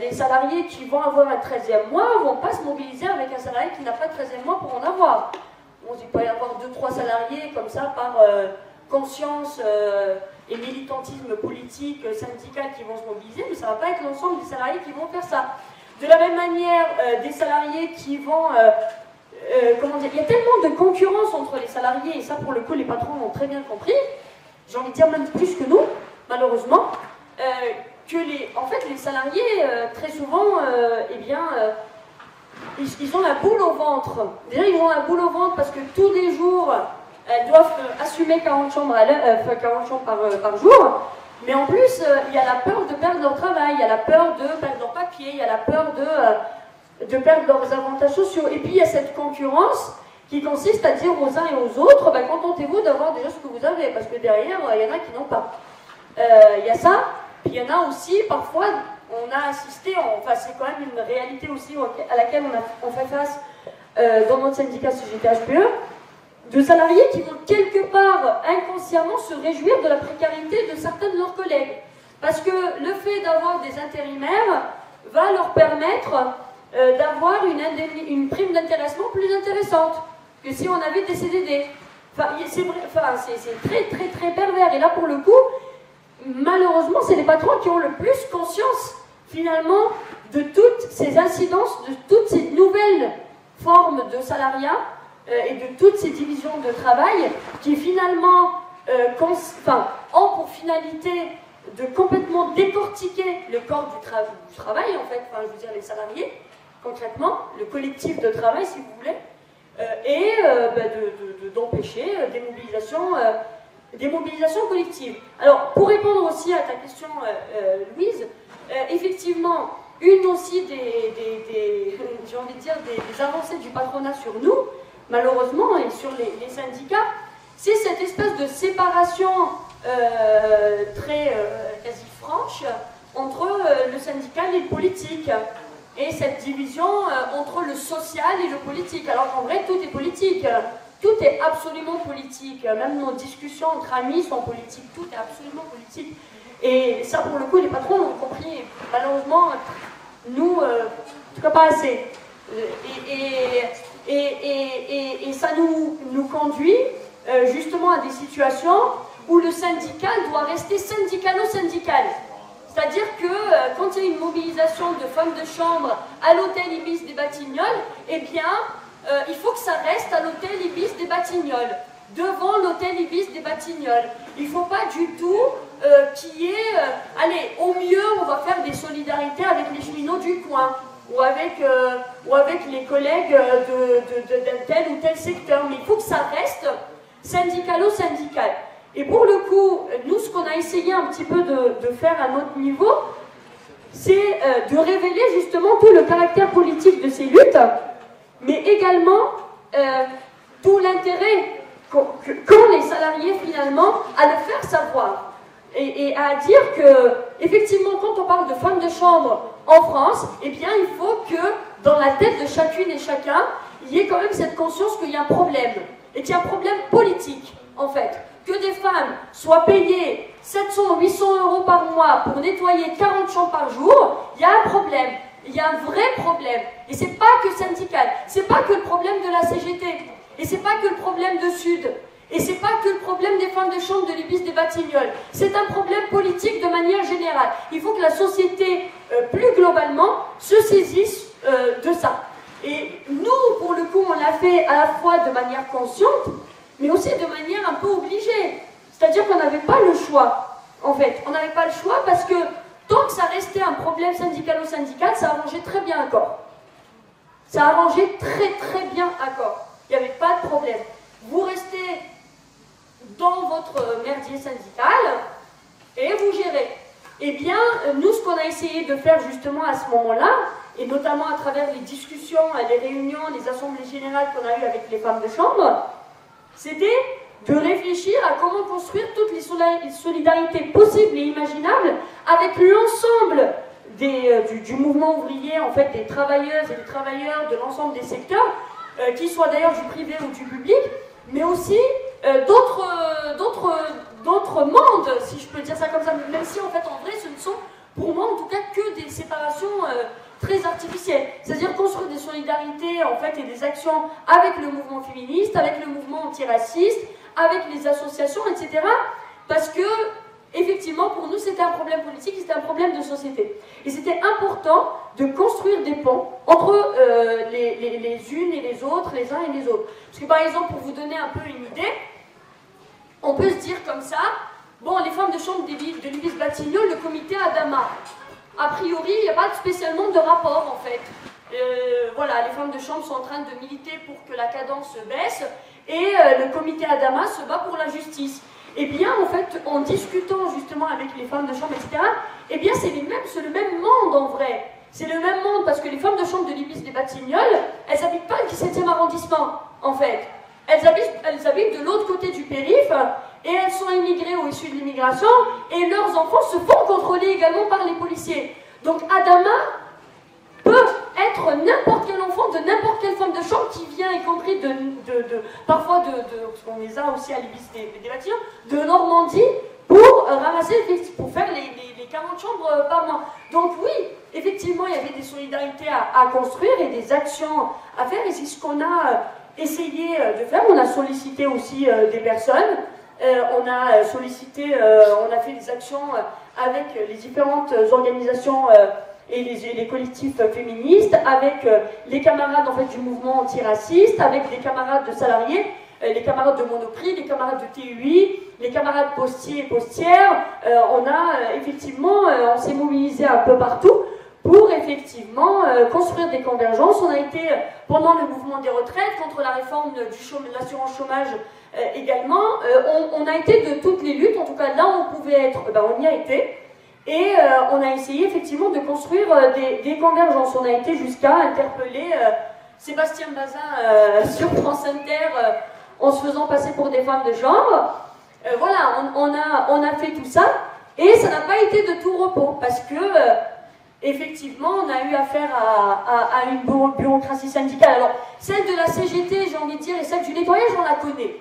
les salariés qui vont avoir un 13e mois ne vont pas se mobiliser avec un salarié qui n'a pas de 13e mois pour en avoir. On il peut y avoir 2-3 salariés comme ça par conscience et militantisme politique, syndical qui vont se mobiliser, mais ça ne va pas être l'ensemble des salariés qui vont faire ça. De la même manière, euh, des salariés qui vont... Euh, euh, Il y a tellement de concurrence entre les salariés, et ça pour le coup les patrons l'ont très bien compris, j'ai envie de dire même plus que nous, malheureusement, que les, en fait les salariés, très souvent, eh bien, ils, ont la boule au ventre. Ils ont la boule au ventre parce que tous les jours, elles doivent assumer 40 chambres, à 40 chambres par, par jour. Mais en plus, euh, il y a la peur de perdre leur travail, il y a la peur de perdre leur papier, il y a la peur de, euh, de perdre leurs avantages sociaux. Et puis il y a cette concurrence qui consiste à dire aux uns et aux autres, ben, contentez-vous d'avoir déjà ce que vous avez, parce que derrière, euh, il y en a qui n'ont pas. Il y a ça, puis il y en a aussi, parfois, on a assisté, enfin c'est quand même une réalité aussi à laquelle on, a, on fait face dans notre syndicat CGT-HPE, de salariés qui vont quelque part inconsciemment se réjouir de la précarité de certains de leurs collègues. Parce que le fait d'avoir des intérimaires va leur permettre euh, d'avoir une, prime d'intéressement plus intéressante que si on avait des CDD. Enfin, c'est très très très pervers. Et là, pour le coup, malheureusement, c'est les patrons qui ont le plus conscience, finalement, de toutes ces incidences, de toutes ces nouvelles formes de salariat euh, et de toutes ces divisions de travail qui finalement euh, ont pour finalité de complètement décortiquer le corps du, travail, en fait, enfin, je veux dire les salariés, concrètement, le collectif de travail, si vous voulez, euh, et bah, d'empêcher de, des, mobilisations, des mobilisations collectives. Alors, pour répondre aussi à ta question, Louise, effectivement, une aussi des, [LAUGHS] j'ai envie de dire, des avancées du patronat sur nous, malheureusement, et sur les, syndicats, c'est cette espèce de séparation euh, très euh, quasi franche entre euh, le syndical et le politique. Et cette division entre le social et le politique. Alors qu'en vrai, tout est politique. Tout est absolument politique. Même nos discussions entre amis sont politiques. Tout est absolument politique. Et ça, pour le coup, les patrons l'ont compris. Malheureusement, nous, en tout cas pas assez. et et, ça nous, nous conduit euh, justement à des situations où le syndical doit rester syndicalo-syndical. C'est-à-dire que euh, quand il y a une mobilisation de femmes de chambre à l'hôtel Ibis des Batignolles, eh bien, euh, il faut que ça reste à l'hôtel Ibis des Batignolles, devant l'hôtel Ibis des Batignolles. Il ne faut pas du tout qu'il y ait... allez, au mieux, on va faire des solidarités avec les cheminots du coin ou avec, euh, ou avec les collègues d'un tel ou tel secteur. Mais il faut que ça reste syndicalo-syndical. Et pour le coup, nous, ce qu'on a essayé un petit peu de, faire à notre niveau, c'est euh, de révéler justement tout le caractère politique de ces luttes, mais également euh, tout l'intérêt qu'ont les salariés finalement à le faire savoir. Et, à dire que, effectivement, quand on parle de femmes de chambre en France, eh bien, il faut que dans la tête de chacune et chacun, il y ait quand même cette conscience qu'il y a un problème, et qu'il y a un problème politique, en fait. Que des femmes soient payées 700, 800 euros par mois pour nettoyer 40 chambres par jour, il y a un problème. Il y a un vrai problème. Et c'est pas que syndical, c'est pas que le problème de la CGT, et c'est pas que le problème de Sud, et c'est pas que le problème des femmes de chambre de l'Ibis des Batignolles. C'est un problème politique de manière générale. Il faut que la société, euh, plus globalement, se saisisse euh, de ça. Et nous, pour le coup, on l'a fait à la fois de manière consciente, mais aussi de manière un peu obligée. C'est-à-dire qu'on n'avait pas le choix, en fait. On n'avait pas le choix parce que tant que ça restait un problème syndicalo-syndical, ça arrangeait très bien un. Ça arrangeait très très bien un corps. Il n'y avait pas de problème. Vous restez dans votre merdier syndical et vous gérez. Eh bien, nous, ce qu'on a essayé de faire justement à ce moment-là, et notamment à travers les discussions, les réunions, les assemblées générales qu'on a eues avec les femmes de chambre, c'était de réfléchir à comment construire toutes les solidarités possibles et imaginables avec l'ensemble euh, du, mouvement ouvrier, en fait, des travailleuses et des travailleurs de l'ensemble des secteurs, euh, qu'ils soient d'ailleurs du privé ou du public, mais aussi euh, d'autres, d'autres, d'autres mondes, si je peux dire ça comme ça, même si en fait, en vrai, ce ne sont, pour moi en tout cas, que des séparations très artificielles. C'est-à-dire construire des solidarités, en fait, et des actions avec le mouvement féministe, avec le mouvement antiraciste, avec les associations, etc. Parce que effectivement, pour nous, c'était un problème politique, c'était un problème de société. Et c'était important de construire des ponts entre euh, les, unes et les autres, les uns et les autres. Parce que par exemple, pour vous donner un peu une idée, on peut se dire comme ça, bon, les femmes de chambre de l'Ibis Batignolles, le comité Adama, a priori, il n'y a pas spécialement de rapport en fait. Euh, voilà, les femmes de chambre sont en train de militer pour que la cadence baisse, et euh, le comité Adama se bat pour la justice. Eh bien, en fait, en discutant justement avec les femmes de chambre, etc., eh bien, c'est le même monde en vrai. C'est le même monde parce que les femmes de chambre de l'Ibis des Batignolles, elles n'habitent pas le 17e arrondissement, en fait. Elles habitent, de l'autre côté du périph' et elles sont immigrées ou issues de l'immigration et leurs enfants se font contrôler également par les policiers. Donc Adama peut être n'importe quel enfant de n'importe quelle femme de chambre qui vient, y compris de, de, parfois de, parce qu'on les a aussi à l'Ibis des, des bâtiments, de Normandie pour ramasser, pour faire les, les, 40 chambres euh, par mois. Donc oui, effectivement, il y avait des solidarités à, construire et des actions à faire, et c'est ce qu'on a euh, essayé euh, de faire. On a sollicité aussi des personnes, on a sollicité, on a fait des actions avec les différentes organisations et les, collectifs féministes, avec euh, les camarades du mouvement antiraciste, avec les camarades de salariés, euh, les camarades de Monoprix, les camarades de TUI, les camarades postiers et postières. Euh, on a effectivement, on s'est mobilisé un peu partout pour effectivement construire des convergences. On a été pendant le mouvement des retraites contre la réforme de l'assurance chômage également. On, a été de toutes les luttes, en tout cas là où on pouvait être, ben, on y a été. Et euh, on a essayé effectivement de construire euh, des, convergences. On a été jusqu'à interpeller euh, Sébastien Bazin [LAUGHS] sur France Inter en se faisant passer pour des femmes de genre. voilà, on, a, on a fait tout ça et ça n'a pas été de tout repos parce que effectivement on a eu affaire à, une bureaucratie syndicale. Alors celle de la CGT, j'ai envie de dire, et celle du nettoyage, on la connaît.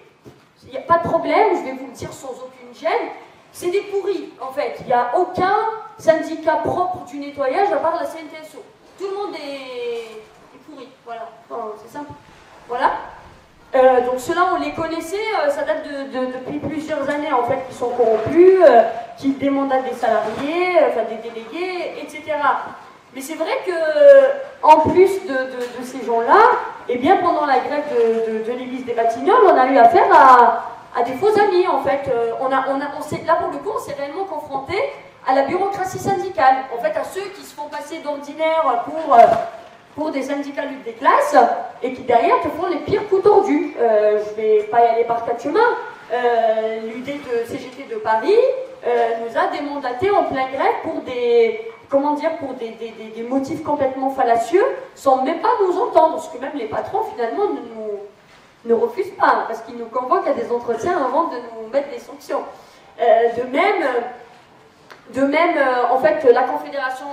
Il n'y a pas de problème, je vais vous le dire sans aucune gêne. C'est des pourris, en fait. Il n'y a aucun syndicat propre du nettoyage à part la CNTSO. Tout le monde est, pourri, voilà. c'est simple. Voilà. Euh, donc ceux-là, on les connaissait, euh, ça date de, depuis plusieurs années en fait, qui sont corrompus, euh, qui démandatent des salariés, enfin des délégués, etc. Mais c'est vrai que, en plus de, ces gens-là, eh bien pendant la grève de, l'église des Batignolles, on a eu affaire à, des faux amis en fait. Euh, on a, on a, là pour le coup, on s'est réellement confronté à la bureaucratie syndicale, en fait à ceux qui se font passer d'ordinaire pour, euh, pour des syndicats lutte des classes et qui derrière te font les pires coups tordus. Euh, je vais pas y aller par quatre chemins. L'UD de CGT de Paris nous a démandaté en plein grève pour des comment dire pour des, des, des, motifs complètement fallacieux sans même pas nous entendre, ce que même les patrons finalement nous ne refuse pas, parce qu'il nous convoque à des entretiens avant de nous mettre des sanctions. Euh, de même, de même euh, en fait, la Confédération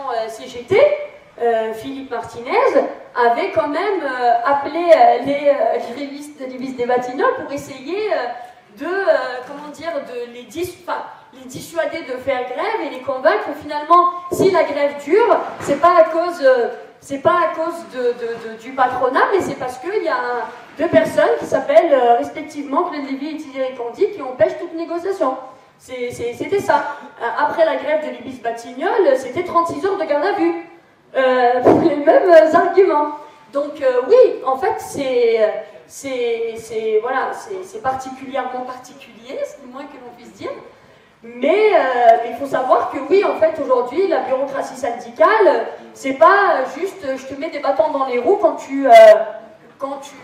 euh, Philippe Martinez, avait quand même appelé les grévistes l'Ibis des Batignolles pour essayer de, comment dire, de les, les dissuader de faire grève et les convaincre finalement, si la grève dure, c'est pas à cause c'est pas à cause du patronat, mais c'est parce qu'il y a deux personnes qui s'appellent euh, respectivement Claude Lévy et Thierry Candy qui empêchent toute négociation. C'était ça. Euh, après la grève de l'Ibis Batignolles, c'était 36 heures de garde à vue. Euh, [LAUGHS] les mêmes arguments. Donc oui, en fait, c'est voilà, c'est particulièrement particulier, c'est le moins que l'on puisse dire. Mais il faut savoir que oui, en fait, aujourd'hui, la bureaucratie syndicale, c'est pas juste je te mets des bâtons dans les roues quand tu. quand tu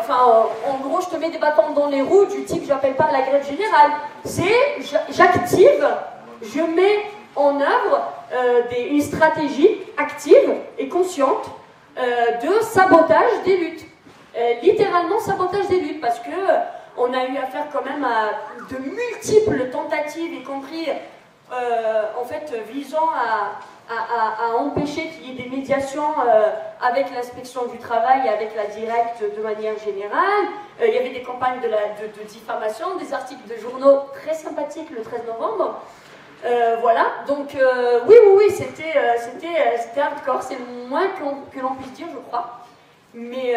enfin, en gros, je te mets des bâtons dans les roues du type j'appelle pas la grève générale. C'est j'active, je mets en œuvre une stratégie active et consciente de sabotage des luttes. littéralement sabotage des luttes, parce que on a eu affaire quand même à de multiples tentatives, y compris euh, en fait visant à, empêcher qu'il y ait des médiations euh, avec l'inspection du travail et avec la directe de manière générale. Euh, il y avait des campagnes de, diffamation, des articles de journaux très sympathiques le 13 novembre. Voilà, donc oui, oui, oui, c'était c'était hardcore, c'est moins que l'on puisse dire, je crois. Mais,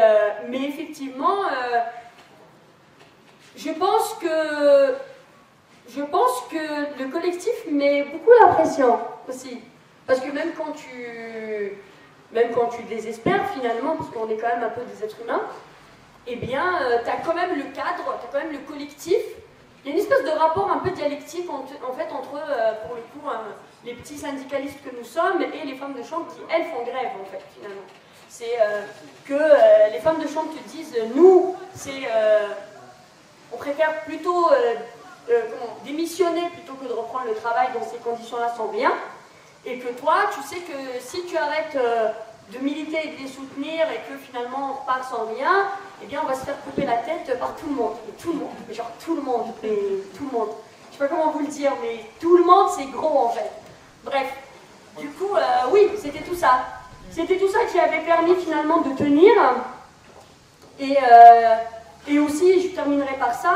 effectivement, je pense que je pense que le collectif met beaucoup la pression aussi. Parce que même quand tu, même quand tu désespères finalement, parce qu'on est quand même un peu des êtres humains, eh bien, euh, tu as quand même le cadre, tu as quand même le collectif. Il y a une espèce de rapport un peu dialectique en, fait entre, euh, pour le coup, les petits syndicalistes que nous sommes et les femmes de chambre qui, elles, font grève, en fait, finalement. C'est euh, que les femmes de chambre te disent, nous, c'est on préfère plutôt euh, euh, démissionner plutôt que de reprendre le travail dans ces conditions-là sans rien. Et que toi, tu sais que si tu arrêtes euh, de militer et de les soutenir et que finalement on repart sans rien, eh bien on va se faire couper la tête par tout le monde. tout le monde, genre tout le monde, tout le monde. Je sais pas comment vous le dire, mais tout le monde c'est gros en fait. Bref, du coup, oui, c'était tout ça. C'était tout ça qui avait permis finalement de tenir. Et, et aussi, je terminerai par ça,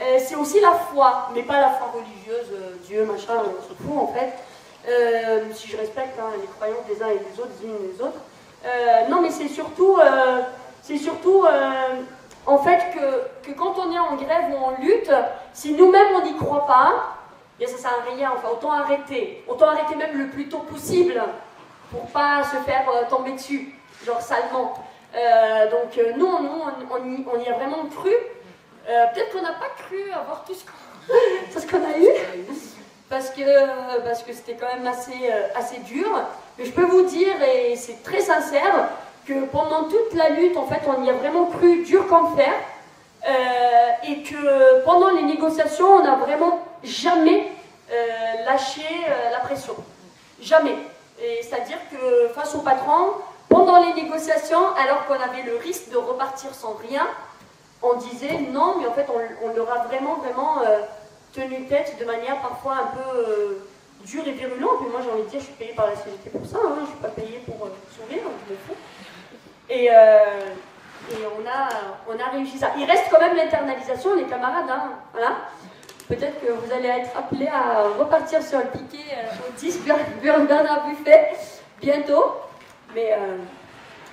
euh, c'est aussi la foi, mais pas la foi religieuse, euh, Dieu, machin, on s'en fout en fait. Euh, si je respecte hein, les croyances des uns et des autres, des unes et des autres. non, mais c'est surtout, c'est surtout en fait que, que, quand on est en grève ou en lutte, si nous-mêmes on n'y croit pas, bien ça sert à rien. Enfin, autant arrêter, autant arrêter même le plus tôt possible pour pas se faire tomber dessus, genre salement. Euh, donc euh, nous, on, y, a vraiment cru. Euh, peut-être qu'on n'a pas cru avoir tout ce qu'on [LAUGHS] a eu, parce que parce que c'était quand même assez, assez dur. Mais je peux vous dire, et c'est très sincère, que pendant toute la lutte, en fait, on y a vraiment cru dur comme fer. et que pendant les négociations, on n'a vraiment jamais lâché la pression. Jamais. C'est-à-dire que face au patron, pendant les négociations, alors qu'on avait le risque de repartir sans rien, on disait non, mais en fait, on, leur a vraiment, vraiment euh, tenu tête de manière parfois un peu euh, dure et virulente. Mais moi, j'ai envie de dire, je suis payée par la société pour ça, hein, je ne suis pas payée pour euh, sourire, je me fous. Et, et on, a, on a réussi ça. Il reste quand même l'internalisation, les camarades. Hein, voilà. Peut-être que vous allez être appelés à repartir sur le piquet au 10 Bernard Buffet bientôt. Mais, euh,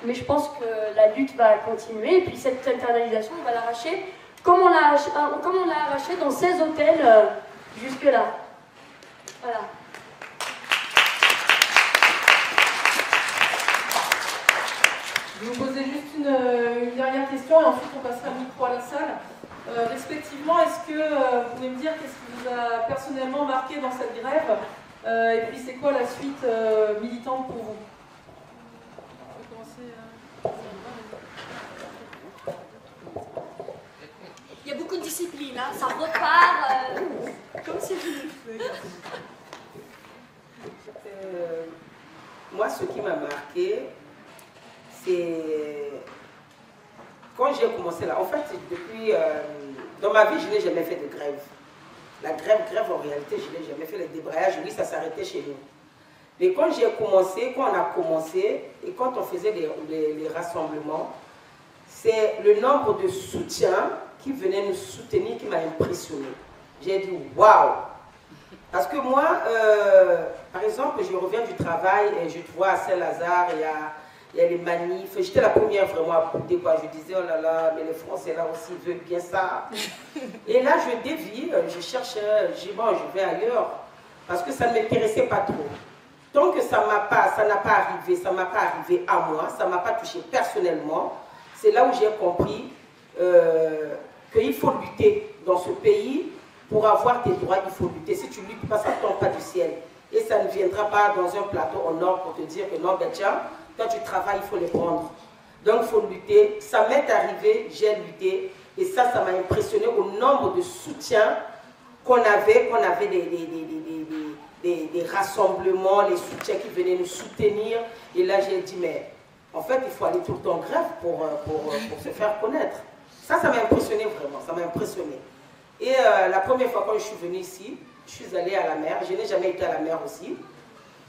mais je pense que la lutte va continuer. Et puis cette internalisation, on va l'arracher comme on l'a euh, arraché dans 16 hôtels euh, jusque-là. Voilà. Je vais vous poser juste une, dernière question et ensuite on passera le micro à la salle. respectivement, est-ce que vous pouvez me dire qu'est-ce qui vous a personnellement marqué dans cette grève? Et puis c'est quoi la suite militante pour vous Il y a ça repart euh, comme si euh, moi, ce qui m'a marqué, c'est quand j'ai commencé là. En fait, depuis. Euh, dans ma vie, je n'ai jamais fait de grève. La grève, grève, en réalité, je n'ai jamais fait. Le débrayage, oui, ça s'arrêtait chez nous. Mais quand j'ai commencé, quand on a commencé, et quand on faisait les rassemblements, c'est le nombre de soutiens qui venaient nous soutenir qui m'a impressionné. J'ai dit waouh Parce que moi, euh, par exemple, je reviens du travail et je te vois à Saint-Lazare, il y a, il y a les manifs. J'étais la première vraiment à bouder quoi. Je disais oh là là, mais les Français là aussi veulent bien ça. [LAUGHS] Et là, je dévie, je cherche, je bon, je vais ailleurs parce que ça ne m'intéressait pas trop. Tant que ça m'a pas, ça n'a pas arrivé, ça m'a pas arrivé à moi, ça m'a pas touché personnellement c'est là où j'ai compris euh, qu'il faut lutter dans ce pays. Pour avoir tes droits, il faut lutter. Si tu ne luttes pas, ça ne tombe pas du ciel. Et ça ne viendra pas dans un plateau en or pour te dire que non, ben tiens, quand tu travailles, il faut les prendre. Donc il faut lutter. Ça m'est arrivé, j'ai lutté. Et ça, ça m'a impressionné au nombre de soutiens qu'on avait, qu'on avait des, des, des, rassemblements, les soutiens qui venaient nous soutenir. Et là, j'ai dit, mais en fait, il faut aller tout le temps en grève pour, euh, pour, euh, pour se faire connaître. Ça, ça m'a impressionné vraiment, ça m'a impressionné. Et euh, la première fois quand je suis venue ici, je suis allée à la mer. Je n'ai jamais été à la mer aussi.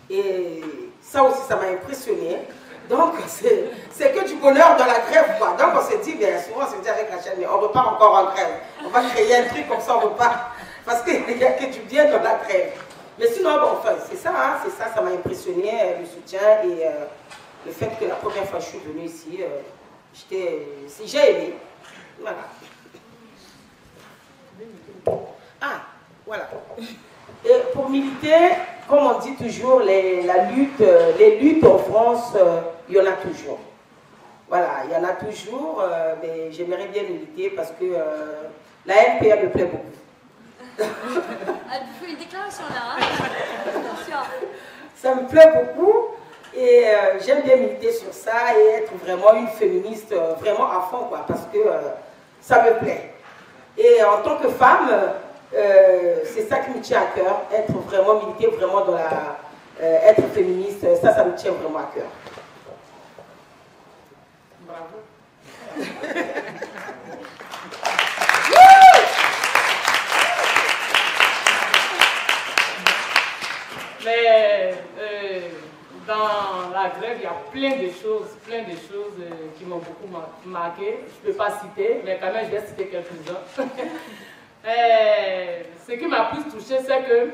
Et ça aussi, ça m'a impressionné. Donc, [LAUGHS] c'est que du bonheur dans la grève, quoi. Donc, on s'est dit, bien souvent, on s'est dit avec Rachel, mais on repart encore en grève. On va créer un truc comme ça, on repart. Parce qu'il [LAUGHS] n'y a que du bien dans la grève. Mais sinon, bon, enfin, c'est ça, hein, c'est ça, ça m'a impressionné, euh, le soutien et euh, le fait que la première fois que je suis venue ici, j'ai aimé. Voilà. Ah, voilà. Et pour militer, comme on dit toujours, les, la lutte, les luttes en France, il y en a toujours. Voilà, il y en a toujours, mais j'aimerais bien militer parce que la NPA me plaît beaucoup. [LAUGHS] Ah, vous une déclaration là. Hein ça me plaît beaucoup et euh, j'aime bien militer sur ça et être vraiment une féministe euh, vraiment à fond quoi, parce que euh, ça me plaît. Et en tant que femme, c'est ça qui me tient à cœur, être vraiment militer vraiment dans la. être féministe, ça, ça me tient vraiment à cœur. Bravo. [LAUGHS] Mais euh, dans la grève, il y a plein de choses, plein de choses euh, qui m'ont beaucoup marqué. Je ne peux pas citer, mais quand même, je vais citer quelques-uns. [LAUGHS] Euh, ce qui m'a plus touché, c'est que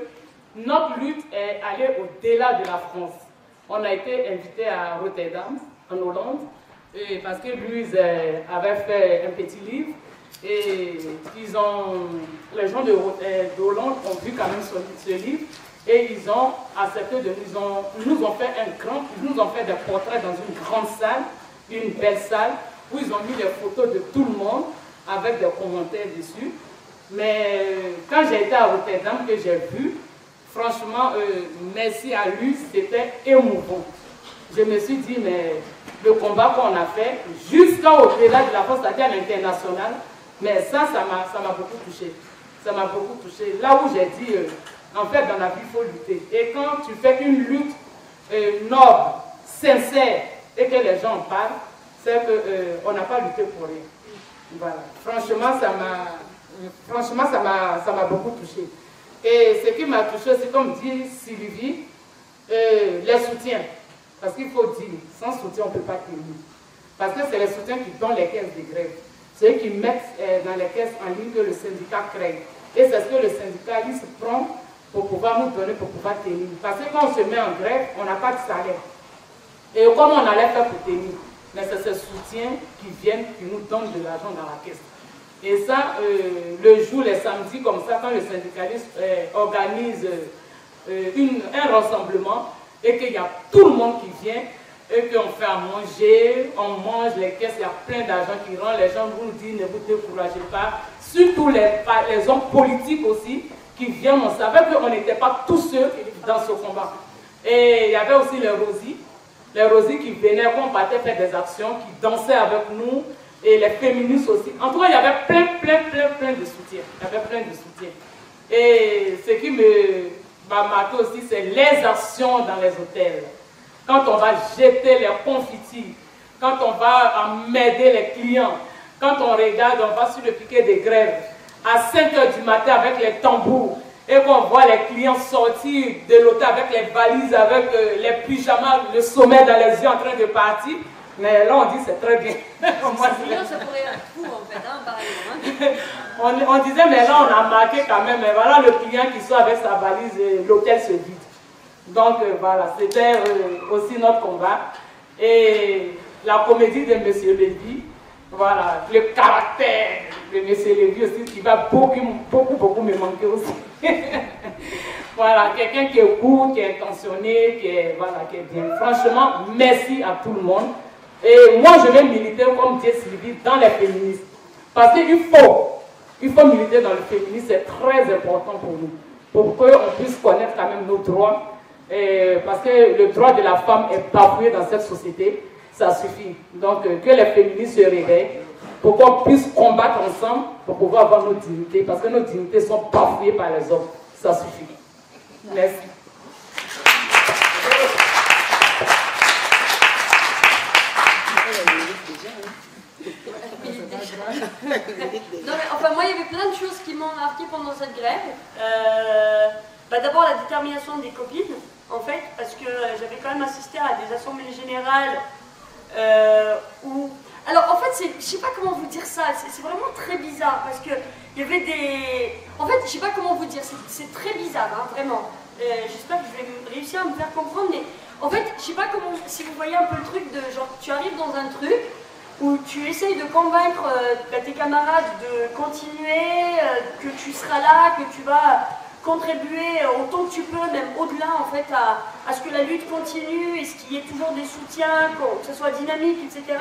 notre lutte est allée au-delà de la France. On a été invité à Rotterdam, en Hollande, et parce que Louise avait fait un petit livre et ils ont, les gens de, ont vu quand même ce livre et ils ont accepté de nous ont, nous ont fait un grand, ils nous ont fait des portraits dans une grande salle, une belle salle, où ils ont mis des photos de tout le monde avec des commentaires dessus. Mais quand j'ai été à Rotterdam, que j'ai vu, franchement, euh, merci à lui, c'était émouvant. Je me suis dit, mais le combat qu'on a fait, jusqu'à au-delà de la force, c'est-à-dire l'international, mais ça, ça m'a beaucoup touché. Ça m'a beaucoup touché. Là où j'ai dit, euh, en fait, dans la vie, il faut lutter. Et quand tu fais une lutte euh, noble, sincère, et que les gens parlent, c'est qu'on euh, n'a pas lutté pour rien. Voilà. Franchement, ça m'a ça m'a beaucoup touché. Et ce qui m'a touché, c'est comme dit Sylvie, euh, les soutiens. Parce qu'il faut dire, sans soutien, on ne peut pas tenir. Parce que c'est les soutiens qui donnent les caisses de grève. Ceux qui mettent dans les caisses en ligne que le syndicat crée. Et c'est ce que le syndicaliste prend pour pouvoir nous donner, pour pouvoir tenir. Parce que quand on se met en grève, on n'a pas de salaire. Et comment on allait faire pour tenir Mais c'est ce soutien qui viennent, qui nous donnent de l'argent dans la caisse. Et ça, euh, le jour, les samedis, comme ça, quand le syndicaliste euh, organise euh, un rassemblement et qu'il y a tout le monde qui vient, et qu'on fait à manger, on mange les caisses, il y a plein d'argent qui rentre, les gens vous disent ne vous découragez pas, surtout les hommes politiques aussi, qui viennent, on savait qu'on n'était pas tous seuls dans ce combat. Et il y avait aussi les Rosies, les Rosies qui venaient, qu'on partait faire des actions, qui dansaient avec nous, et les féministes aussi. En tout cas, il y avait plein, plein, plein, plein de soutien. Il y avait plein de soutien. Et ce qui m'a marqué aussi, c'est les actions dans les hôtels. Quand on va jeter les confitis, quand on va m'aider les clients, quand on regarde, on va sur le piquet des grèves, à 5 h du matin avec les tambours et qu'on voit les clients sortir de l'hôtel avec les valises, avec euh, les pyjamas, le sommet dans les yeux en train de partir. Mais là, on dit c'est très bien. [LAUGHS] Moi, ça pourrait être fou en fait, hein, hein. [LAUGHS] on, disait, mais là, on a marqué quand même. Mais voilà le client qui sort avec sa valise, et l'hôtel se vide. Donc euh, voilà, c'était euh, aussi notre combat. Et la comédie de M. Lévy, voilà, le caractère de M. Lévy aussi, qui va beaucoup, beaucoup, beaucoup me manquer aussi. [LAUGHS] voilà, quelqu'un qui est court, qui est intentionné, qui est, voilà, qui est bien. Franchement, merci à tout le monde. Et moi, je vais militer, comme dit Sylvie, dans les féministes. Parce qu'il faut, il faut militer dans le féminisme, c'est très important pour nous. Pour qu'on puisse connaître quand même nos droits. Parce que le droit de la femme est bafoué dans cette société ça suffit. Donc, euh, que les féministes se réveillent pour qu'on puisse combattre ensemble pour pouvoir avoir nos dignités, parce que nos dignités sont bafouées par les hommes. Ça suffit. Merci. Non mais enfin moi il y avait plein de choses qui m'ont marqué pendant cette grève. Euh, bah, D'abord la détermination des copines en fait parce que j'avais quand même assisté à des assemblées générales euh. Alors en fait je sais pas comment vous dire ça, c'est vraiment très bizarre parce que il y avait des... En fait je sais pas comment vous dire, c'est- très bizarre hein, vraiment. Euh, J'espère que je vais réussir à me faire comprendre mais en fait je sais pas comment... Si vous voyez un peu le truc de genre tu arrives dans un truc où tu essayes de convaincre euh, bah, tes camarades de continuer, que tu seras là, que tu vas contribuer autant que tu peux, même au-delà en fait, à, à ce que la lutte continue et ce qu'il y ait toujours des soutiens, que ce soit dynamique, etc.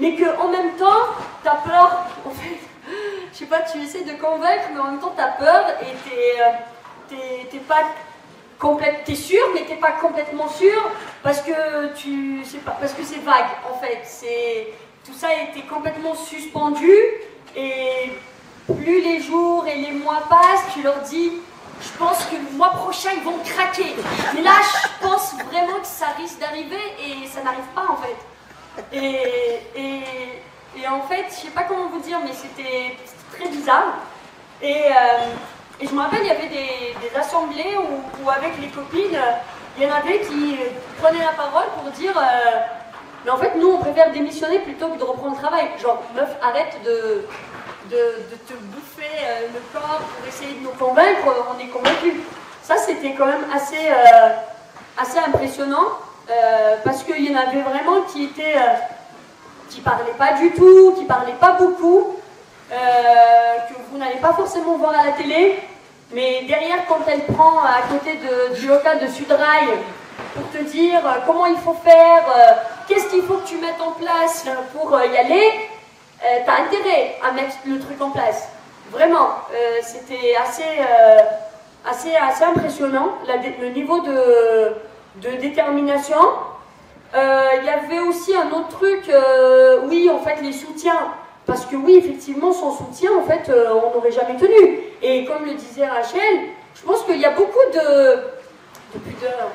Mais qu'en même temps, tu as peur, [LAUGHS] en fait, je sais pas, tu essaies de convaincre, mais en même temps, tu as peur et t'es, euh, pas complète, t'es sûr, mais t'es pas complètement sûr parce que tu, c'est pas, parce que c'est vague en fait. Tout ça été complètement suspendu et plus les jours et les mois passent, tu leur dis, je pense que le mois prochain ils vont craquer. Mais là, je pense vraiment que ça risque d'arriver et ça n'arrive pas en fait. Et, et, en fait, je sais pas comment vous dire, mais c'était très bizarre. Et, euh, et je me rappelle, il y avait des, des assemblées où, avec les copines, il y en avait qui prenaient la parole pour dire euh, Mais en fait, nous, on préfère démissionner plutôt que de reprendre le travail. Genre, meuf, arrête de, de, te bouffer euh, le corps pour essayer de nous convaincre, on est convaincus. Ça, c'était quand même assez, euh, assez impressionnant euh, parce qu'il y en avait vraiment qui étaient. qui parlaient pas du tout, qui parlaient pas beaucoup, que vous n'allez pas forcément voir à la télé, mais derrière, quand elle prend à côté de, du local de Sudrail pour te dire comment il faut faire, qu'est-ce qu'il faut que tu mettes en place pour y aller, euh, t'as intérêt à mettre le truc en place. Vraiment, euh, c'était assez, euh, assez, assez impressionnant, le niveau de, de détermination. Il y avait aussi un autre truc, oui, en fait, les soutiens. Parce que oui, effectivement, sans soutien, en fait, on n'aurait jamais tenu. Et comme le disait Rachel, je pense qu'il y a beaucoup de, de pudeur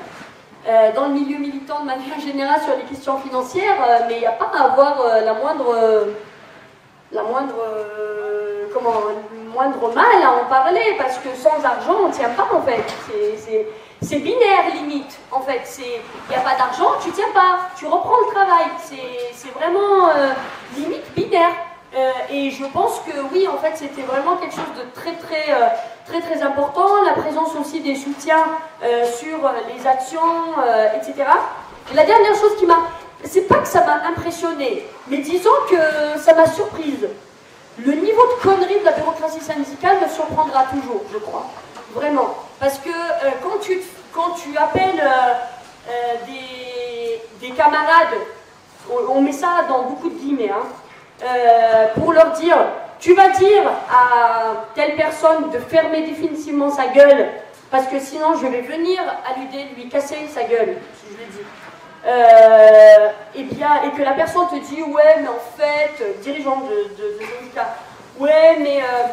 euh, dans le milieu militant de manière générale sur les questions financières, mais il n'y a pas à avoir la moindre, la moindre, comment, moindre mal à en parler, parce que sans argent, on ne tient pas, en fait. C'est- binaire, limite, en fait. Il n'y a pas d'argent, tu tiens pas, tu reprends le travail. C'est vraiment euh, limite binaire. Euh, et je pense que oui, en fait, c'était vraiment quelque chose de très, très, euh, très, très important. La présence aussi des soutiens sur les actions, etc. Et la dernière chose qui m'a... C'est pas que ça m'a impressionné, mais disons que ça m'a surprise. Le niveau de connerie de la bureaucratie syndicale me surprendra toujours, je crois. Vraiment. Parce que euh, quand, tu, quand tu appelles euh, euh, des, des camarades, on, met ça dans beaucoup de guillemets, hein, pour leur dire, tu vas dire à telle personne de fermer définitivement sa gueule, parce que sinon je vais venir à lui casser sa gueule, si je le dis. Euh, et bien, et que la personne te dit, ouais, mais en fait, euh, dirigeant de, de, ouais, mais euh,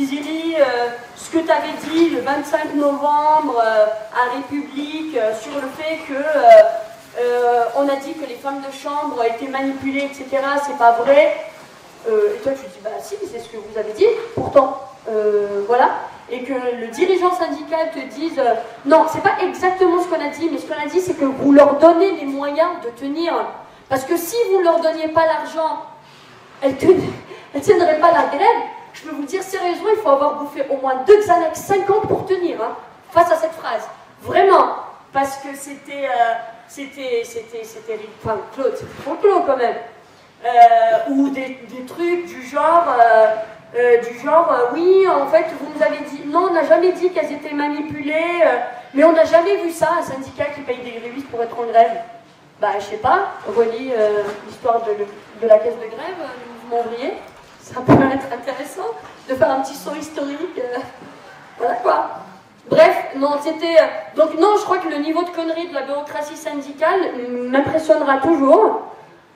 euh, ce que tu avais dit le 25 novembre à République sur le fait que on a dit que les femmes de chambre étaient manipulées, etc., c'est pas vrai. Et toi, tu dis, bah si, c'est ce que vous avez dit, pourtant, euh, voilà. Et que le dirigeant syndical te dise, euh, non, c'est pas exactement ce qu'on a dit, mais ce qu'on a dit, c'est que vous leur donnez les moyens de tenir. Parce que si vous ne leur donniez pas l'argent, elles ne [LAUGHS] tiendraient pas la grève. Je peux vous dire sérieusement, il faut avoir bouffé au moins deux Xanax 50 pour tenir, hein, face à cette phrase. Vraiment. Parce que c'était. euh, c'était. C'était. C'était. Enfin, Claude, c'était Claude quand même. Euh, ou des trucs du genre. Euh, du genre, euh, oui, en fait, vous nous avez dit, non, on n'a jamais dit qu'elles étaient manipulées, euh, mais on n'a jamais vu ça, un syndicat qui paye des grévistes pour être en grève. Bah, je sais pas, relis euh, l'histoire de, la caisse de grève, du mouvement ouvrier, ça peut [LAUGHS] être intéressant de faire un petit saut historique. voilà quoi. Bref, non, c'était. donc, non, je crois que le niveau de connerie de la bureaucratie syndicale m'impressionnera toujours,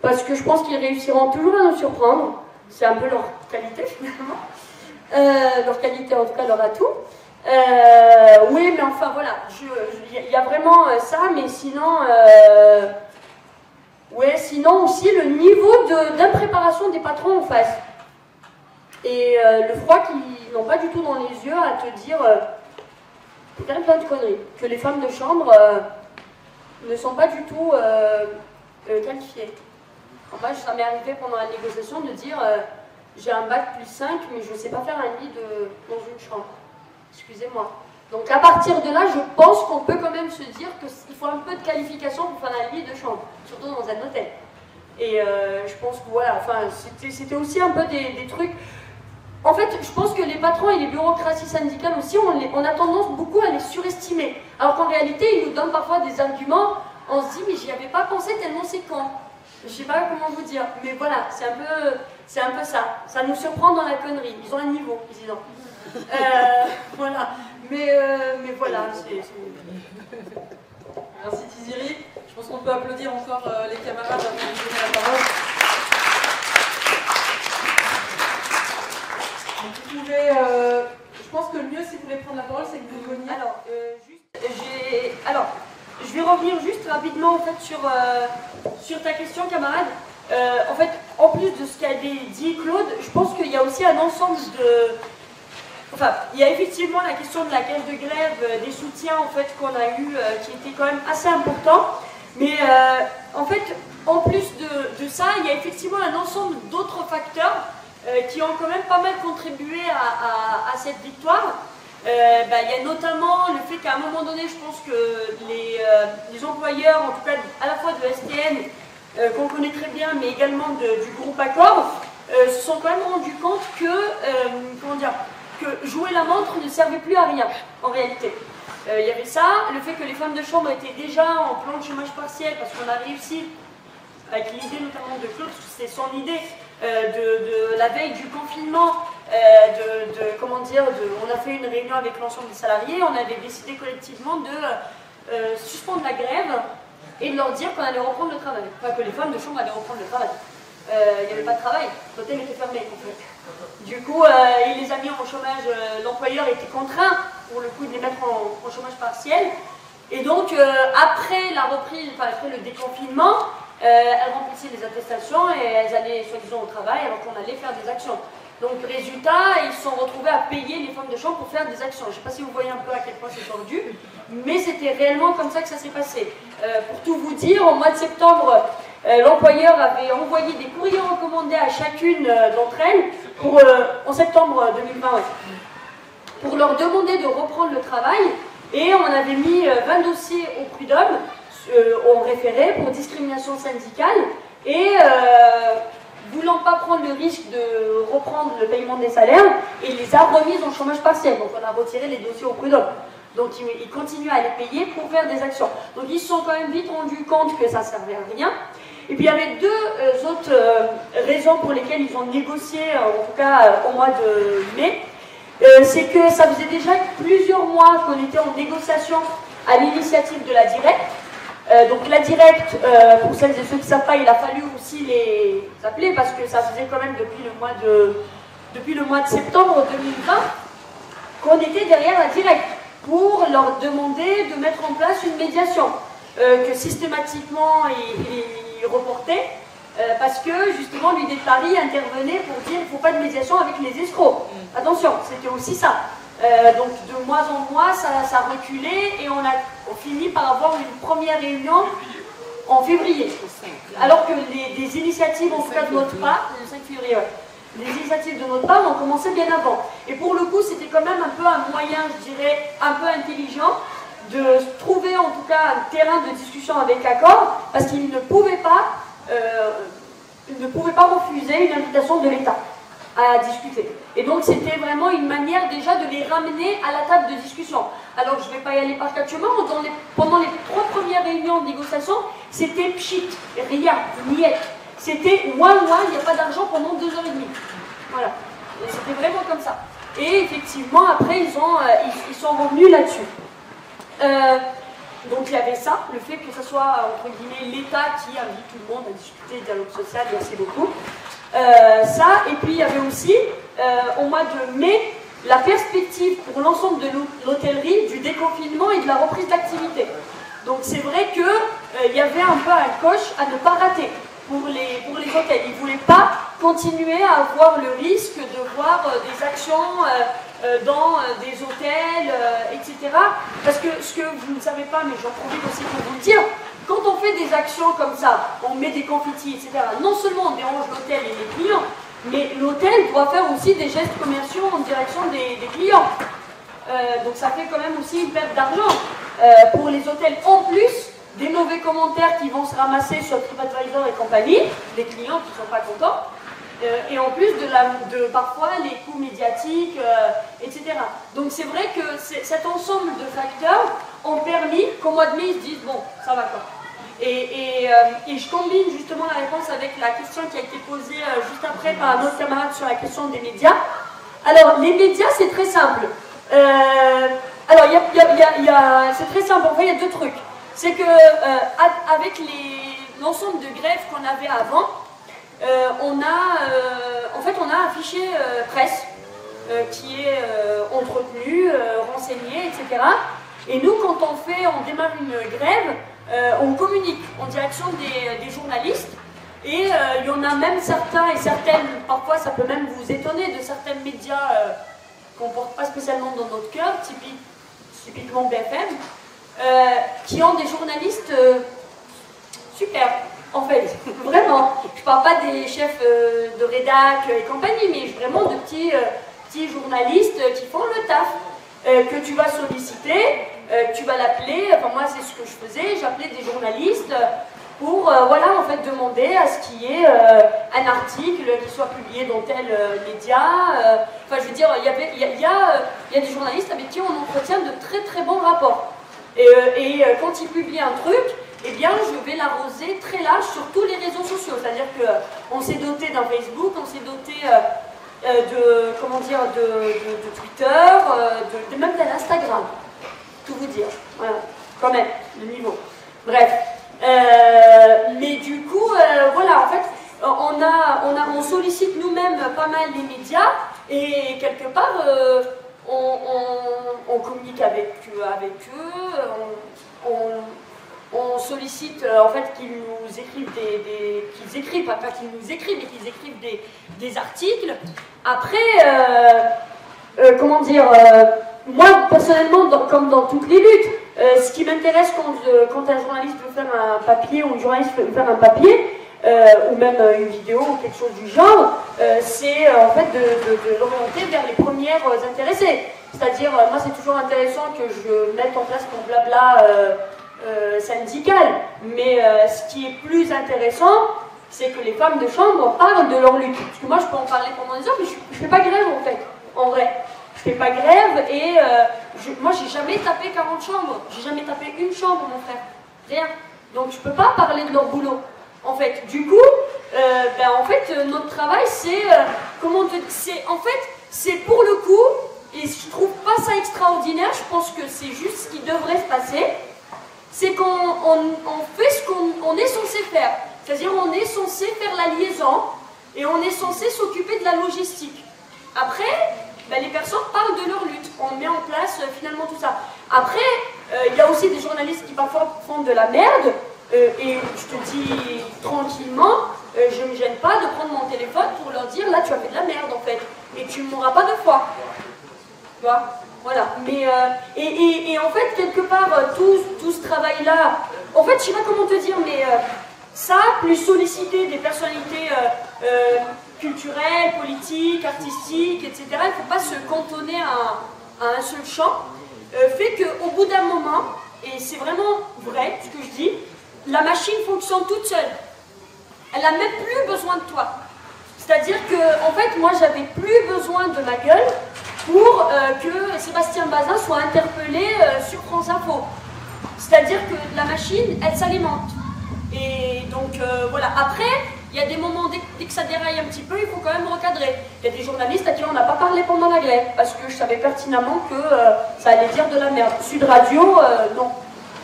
parce que je pense qu'ils réussiront toujours à nous surprendre. C'est un peu leur qualité finalement. Euh, leur qualité, en tout cas, leur atout. Euh, oui, mais enfin voilà, il y, a vraiment euh, ça, mais sinon. Euh, sinon aussi le niveau d'impréparation des patrons en face. et le froid qu'ils n'ont pas du tout dans les yeux à te dire plein de conneries, que les femmes de chambre ne sont pas du tout qualifiées. Moi, ça m'est arrivé pendant la négociation de dire euh, j'ai un bac plus 5, mais je ne sais pas faire un lit de, dans une chambre. Excusez-moi. Donc à partir de là, je pense qu'on peut quand même se dire qu'il faut un peu de qualification pour faire un lit de chambre, surtout dans un hôtel. Et euh, je pense que voilà, enfin, c'était aussi un peu des, trucs. En fait, je pense que les patrons et les bureaucraties syndicales aussi, on, on a tendance beaucoup à les surestimer. Alors qu'en réalité, ils nous donnent parfois des arguments, on se dit, mais j'y avais pas pensé tellement c'est quand? Je sais pas comment vous dire, mais voilà, c'est un peu, c'est un peu ça. Ça nous surprend dans la connerie. Ils ont un niveau, président. Euh, [LAUGHS] voilà. Mais, euh, mais voilà, Merci Tiziri. Je pense qu'on peut applaudir encore euh, les camarades avant de donner la parole. Donc, vous pouvez, je pense que le mieux si vous voulez prendre la parole, c'est que vous veniez. Alors, juste, j'ai. Alors, je vais revenir juste rapidement en fait sur, euh, sur ta question, camarade. Euh, en fait, en plus de ce qu'avait dit Claude, je pense qu'il y a aussi un ensemble de. Enfin, il y a effectivement la question de la grève de grève, euh, des soutiens en fait qu'on a eu, qui était quand même assez important. Mais en fait, en plus de, de ça, il y a effectivement un ensemble d'autres facteurs qui ont quand même pas mal contribué à- à cette victoire. Euh, bah, il y a notamment le fait qu'à un moment donné, je pense que les, euh, employeurs, en tout cas à la fois de STN, euh, qu'on connaît très bien, mais également du groupe Accor, se sont quand même rendus compte que, comment dire, que jouer la montre ne servait plus à rien, en réalité. Il y avait ça, le fait que les femmes de chambre étaient déjà en plan de chômage partiel, parce qu'on a réussi, avec l'idée notamment de Claude, c'est son idée, de, de la veille du confinement, euh, de, comment dire, on a fait une réunion avec l'ensemble des salariés, on avait décidé collectivement de euh, suspendre la grève et de leur dire qu'on allait reprendre le travail. Enfin, que les femmes de chambre allaient reprendre le travail. Euh, Il n'y avait pas de travail, l'hôtel était fermé en fait. Du coup, euh, il les a mis en chômage, euh, l'employeur était contraint pour le coup de les mettre en, en chômage partiel. Et donc, euh, après la reprise, enfin après le déconfinement, euh, elles remplissaient les attestations et elles allaient soi-disant au travail alors qu'on allait faire des actions. Donc, résultat, ils se sont retrouvés à payer les femmes de chambre pour faire des actions. Je ne sais pas si vous voyez un peu à quel point c'est tordu, mais c'était réellement comme ça que ça s'est passé. Euh, pour tout vous dire, au mois de septembre, euh, l'employeur avait envoyé des courriers recommandés à chacune euh, d'entre elles pour, euh, en septembre 2020 ouais, pour leur demander de reprendre le travail. Et on avait mis euh, 20 dossiers au prud'homme, euh, on référait pour discrimination syndicale. Et euh, voulant pas prendre le risque de reprendre le paiement des salaires, il les a remises en chômage partiel. Donc on a retiré les dossiers au prud'homme. Donc ils, continuent à les payer pour faire des actions. Donc ils se sont quand même vite rendus compte que ça servait à rien. Et puis il y avait deux euh, autres raisons pour lesquelles ils ont négocié, en tout cas au mois de mai. C'est que ça faisait déjà plusieurs mois qu'on était en négociation à l'initiative de la Direct. Euh, donc la Direct, euh, pour celles et ceux qui ne savent pas, il a fallu aussi les appeler parce que ça faisait quand même depuis le mois de, depuis le mois de septembre 2020 qu'on était derrière la Direct pour leur demander de mettre en place une médiation euh, que systématiquement ils, reportaient parce que justement l'UD de Paris intervenait pour dire qu'il ne faut pas de médiation avec les escrocs. Attention, c'était aussi ça. Euh, donc de mois en mois, ça, ça reculait et on a on finit par avoir une première réunion en février. Alors que les, des initiatives, en tout cas de notre part, le 5 février, ouais. les initiatives de notre part ont commencé bien avant. Et pour le coup, c'était quand même un peu un moyen, je dirais, un peu intelligent de trouver en tout cas un terrain de discussion avec Accor, parce qu'ils ne pouvaient euh, ne pouvaient pas refuser une invitation de l'État à discuter. Et donc c'était vraiment une manière déjà de les ramener à la table de discussion. Alors je ne vais pas y aller par quatre pendant les trois premières réunions de négociation, c'était pchit, rien, niette. C'était ouin ouin, il n'y a pas d'argent pendant deux heures et demie. Voilà. C'était vraiment comme ça. Et effectivement, après, ils, ont, euh, ils sont revenus là-dessus. Euh, donc il y avait ça, le fait que ce soit entre guillemets l'État qui invite tout le monde à discuter dialogue social, merci beaucoup. Euh, ça, et puis il y avait aussi euh, au mois de mai la perspective pour l'ensemble de l'hô- l'hôtellerie du déconfinement et de la reprise d'activité. Donc c'est vrai qu'il y avait un peu un coche à ne pas rater pour les, pour les hôtels. Ils ne voulaient pas continuer à avoir le risque de voir euh, des actions euh, euh, dans euh, des hôtels, euh, etc. Parce que ce que vous ne savez pas, mais j'en profite aussi pour vous le dire, quand on fait des actions comme ça, on met des confettis, etc., non seulement on dérange l'hôtel et les clients, mais l'hôtel doit faire aussi des gestes commerciaux en direction des, clients. Euh, donc ça fait quand même aussi une perte d'argent euh, pour les hôtels. En plus des mauvais commentaires qui vont se ramasser sur TripAdvisor et compagnie, les clients qui ne sont pas contents, euh, et en plus de, parfois les coûts médiatiques, etc. Donc c'est vrai que cet ensemble de facteurs ont permis qu'au mois de mai ils se disent bon, ça va quoi. Euh, et je combine justement la réponse avec la question qui a été posée euh, juste après par un autre camarade sur la question des médias. Alors, les médias, c'est très simple. Euh, alors, c'est très simple. En fait, il y a deux trucs. C'est que avec l'ensemble de grèves qu'on avait avant, on a, en fait, on a un fichier presse qui est entretenu, renseigné, etc. Et nous, quand on fait, on démarre une grève, on communique en direction des, journalistes. Et euh, il y en a même certains et certaines, parfois ça peut même vous étonner, de certains médias euh, qu'on ne porte pas spécialement dans notre cœur, typique- typiquement BFM, euh, qui ont des journalistes euh, super, en fait, [LAUGHS] vraiment. Je parle pas des chefs euh, de rédac et compagnie, mais vraiment de petits, euh, petits journalistes qui font le taf, euh, que tu vas solliciter, euh, tu vas l'appeler. Enfin, moi, c'est ce que je faisais, j'appelais des journalistes pour, euh, voilà, en fait, demander à ce qu'il y ait euh, un article qui soit publié dans tel euh, média. euh. Enfin, je veux dire, il y, a, y a, euh, des journalistes avec qui on entretient de très très bons rapports. Et, euh, et, euh, quand ils publient un truc, eh bien, je vais l'arroser très large sur tous les réseaux sociaux. C'est-à-dire qu'on s'est doté d'un Facebook, on s'est doté euh, euh, de, comment dire, de, Twitter, euh, de, même d'Instagram. Tout vous dire. Voilà. Quand même, le niveau. Bref. Euh, mais du coup, euh, voilà, en fait, on, a, on, sollicite nous-mêmes pas mal les médias et quelque part, euh, on, communique avec, avec eux, on, sollicite en fait qu'ils nous écrivent des, des- qu'ils écrivent, pas qu'ils nous écrivent, mais qu'ils écrivent des, des articles. Après, euh, comment dire, euh, moi personnellement, comme dans toutes les luttes, euh, ce qui m'intéresse quand, un journaliste veut faire un papier ou une journaliste veut faire un papier, ou même une vidéo ou quelque chose du genre, c'est en fait de, de- l'orienter vers les premières intéressées. C'est-à-dire, moi c'est toujours intéressant que je mette en place mon blabla syndical, mais ce qui est plus intéressant, c'est que les femmes de chambre parlent de leur lutte. Parce que moi je peux en parler pendant des heures, mais je ne fais pas grève en fait, en vrai. Je fais pas grève et euh, je- moi j'ai jamais tapé 40 chambres, j'ai jamais tapé une chambre mon frère, rien. Donc je peux pas parler de leur boulot. En fait, du coup, euh, ben, en fait, euh, notre travail, c'est euh, comment te- c'est en fait, c'est pour le coup, et je trouve pas ça extraordinaire. Je pense que c'est juste ce qui devrait se passer. C'est qu'on on- fait ce qu'on on est censé faire. C'est-à-dire, on est censé faire la liaison et on est censé s'occuper de la logistique. Après, ben, les personnes parlent de leur lutte. On met en place euh, finalement tout ça. Après, euh, il y a aussi des journalistes qui parfois font de la merde. euh, et je te dis tranquillement, je ne me gêne pas de prendre mon téléphone pour leur dire là tu as fait de la merde en fait. Et tu ne mourras pas deux fois. Tu vois? Voilà. Mais, et, en fait, quelque part, tout, tout ce travail-là, en fait, je sais pas comment te dire, mais ça, plus solliciter des personnalités culturelles, politiques, artistiques, etc., il ne faut pas se cantonner à, à un seul champ, euh, fait qu'au bout d'un moment, et c'est vraiment vrai ce que je dis, la machine fonctionne toute seule. Elle n'a même plus besoin de toi. C'est-à-dire que, en fait, moi, j'avais plus besoin de ma gueule pour euh, que Sébastien Bazin soit interpellé euh, sur France Info. C'est-à-dire que la machine, elle s'alimente. Et donc, euh, voilà. Après, il y a des moments, dès, dès que ça déraille un petit peu, il faut quand même recadrer. Il y a des journalistes à qui on n'a pas parlé pendant la grève, parce que je savais pertinemment que euh, ça allait dire de la merde. Sud Radio, euh, non.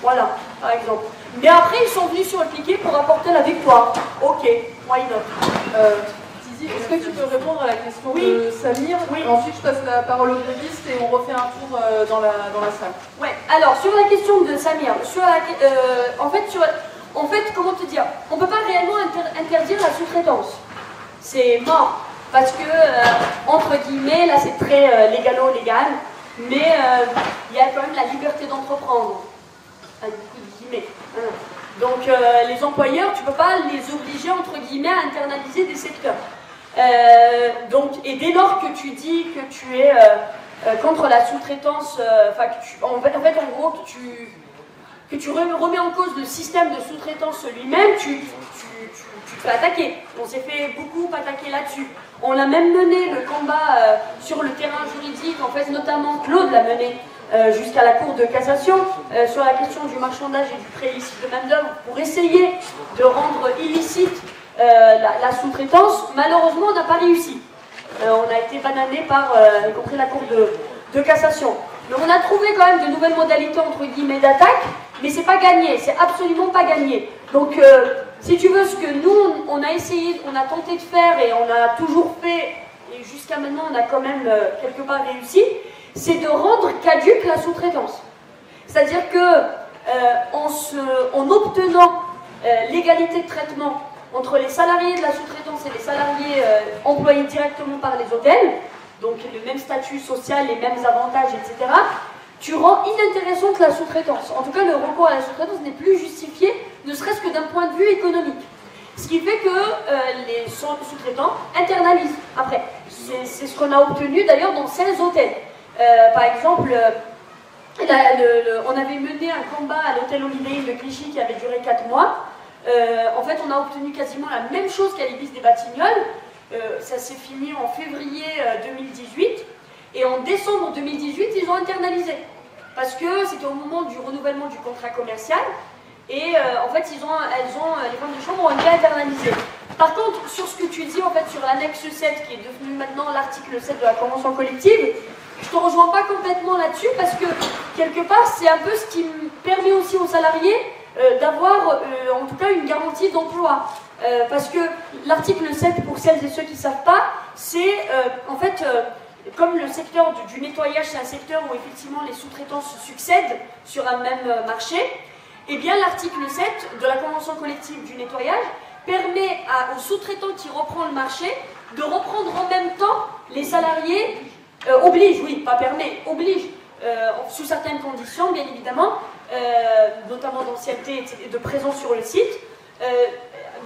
Voilà, par exemple. Mais après, ils sont venus sur le piquet pour apporter la victoire. Ok, why not? Euh, Tizi, est-ce que tu peux répondre à la question Oui. de Samir? Oui. Ensuite, je passe la parole aux grévistes et on refait un tour euh, dans, la, dans la salle. Ouais, alors sur la question de Samir, sur la, euh, en, fait, sur, en fait, comment te dire On ne peut pas réellement inter- interdire la sous-traitance. c'est mort. Parce que, entre guillemets, là c'est très légalo-légal, mais il y a quand même la liberté d'entreprendre. Hein. Donc les employeurs, tu ne peux pas les obliger, entre guillemets, à internaliser des secteurs. donc, et dès lors que tu dis que tu es contre la sous-traitance, en, fait, en gros, tu que tu remets en cause le système de sous-traitance lui-même, tu, te fais attaquer. On s'est fait beaucoup attaquer là-dessus. On a même mené le combat euh, sur le terrain juridique, en fait notamment Claude l'a mené euh, jusqu'à la Cour de cassation euh, sur la question du marchandage et du prêt illicite de main-d'œuvre pour essayer de rendre illicite la, sous-traitance. Malheureusement, on n'a pas réussi. on a été banané par, y compris la Cour de cassation. Mais on a trouvé quand même de nouvelles modalités entre guillemets d'attaque mais c'est pas gagné, c'est absolument pas gagné. Donc, euh, si tu veux, ce que nous, on a essayé, on a tenté de faire et on a toujours fait, et jusqu'à maintenant, on a quand même euh, quelque part réussi, c'est de rendre caduque la sous-traitance. C'est-à-dire que euh, en, en, obtenant l'égalité de traitement entre les salariés de la sous-traitance et les salariés employés directement par les hôtels, donc le même statut social, les mêmes avantages, etc., tu rends inintéressante la sous-traitance. En tout cas, le recours à la sous-traitance n'est plus justifié, ne serait-ce que d'un point de vue économique. Ce qui fait que euh, les sous-traitants internalisent après. C'est ce qu'on a obtenu d'ailleurs dans 16 hôtels. Euh, par exemple, euh, on avait mené un combat à l'hôtel Holiday de Clichy qui avait duré 4 mois. en fait, on a obtenu quasiment la même chose qu'à l'Ibis des Batignolles. Ça s'est fini en février 2018. Et en décembre 2018, ils ont internalisé. Parce que c'était au moment du renouvellement du contrat commercial. Et euh, en fait, ils ont, elles ont, euh, les femmes de chambre ont été internalisées. Par contre, sur ce que tu dis, en fait, sur l'annexe 7, qui est devenu maintenant l'article 7 de la Convention collective, je te rejoins pas complètement là-dessus parce que, quelque part, c'est un peu ce qui permet aussi aux salariés euh, d'avoir, en tout cas, une garantie d'emploi. Parce que l'article 7, pour celles et ceux qui ne savent pas, c'est en fait comme le secteur du, nettoyage, c'est un secteur où effectivement les sous-traitants se succèdent sur un même euh, marché, eh bien l'article 7 de la Convention collective du nettoyage permet aux sous-traitants qui reprend le marché de reprendre en même temps les salariés, euh, oblige, oui, pas permet, oblige, euh, sous certaines conditions bien évidemment, notamment d'ancienneté et de présence sur le site,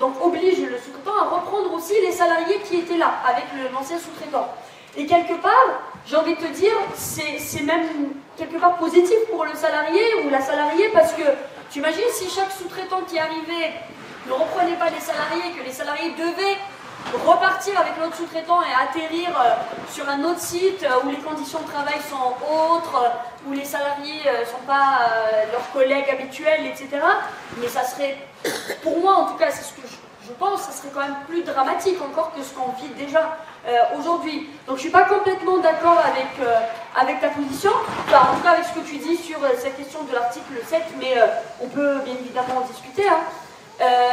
donc oblige le sous-traitant à reprendre aussi les salariés qui étaient là avec l'ancien sous-traitant. Et quelque part, j'ai envie de te dire, c'est même quelque part positif pour le salarié ou la salariée parce que tu imagines si chaque sous-traitant qui arrivait ne reprenait pas les salariés, que les salariés devaient repartir avec l'autre sous-traitant et atterrir euh, sur un autre site euh, où les conditions de travail sont autres, où les salariés ne sont pas leurs collègues habituels, etc. Mais ça serait, pour moi en tout cas, c'est ce que je, pense, ça serait quand même plus dramatique encore que ce qu'on vit déjà. Euh, aujourd'hui. Donc je ne suis pas complètement d'accord avec, euh, avec ta position, en tout cas avec ce que tu dis sur euh, cette question de l'article 7, mais on peut bien évidemment en discuter. Hein.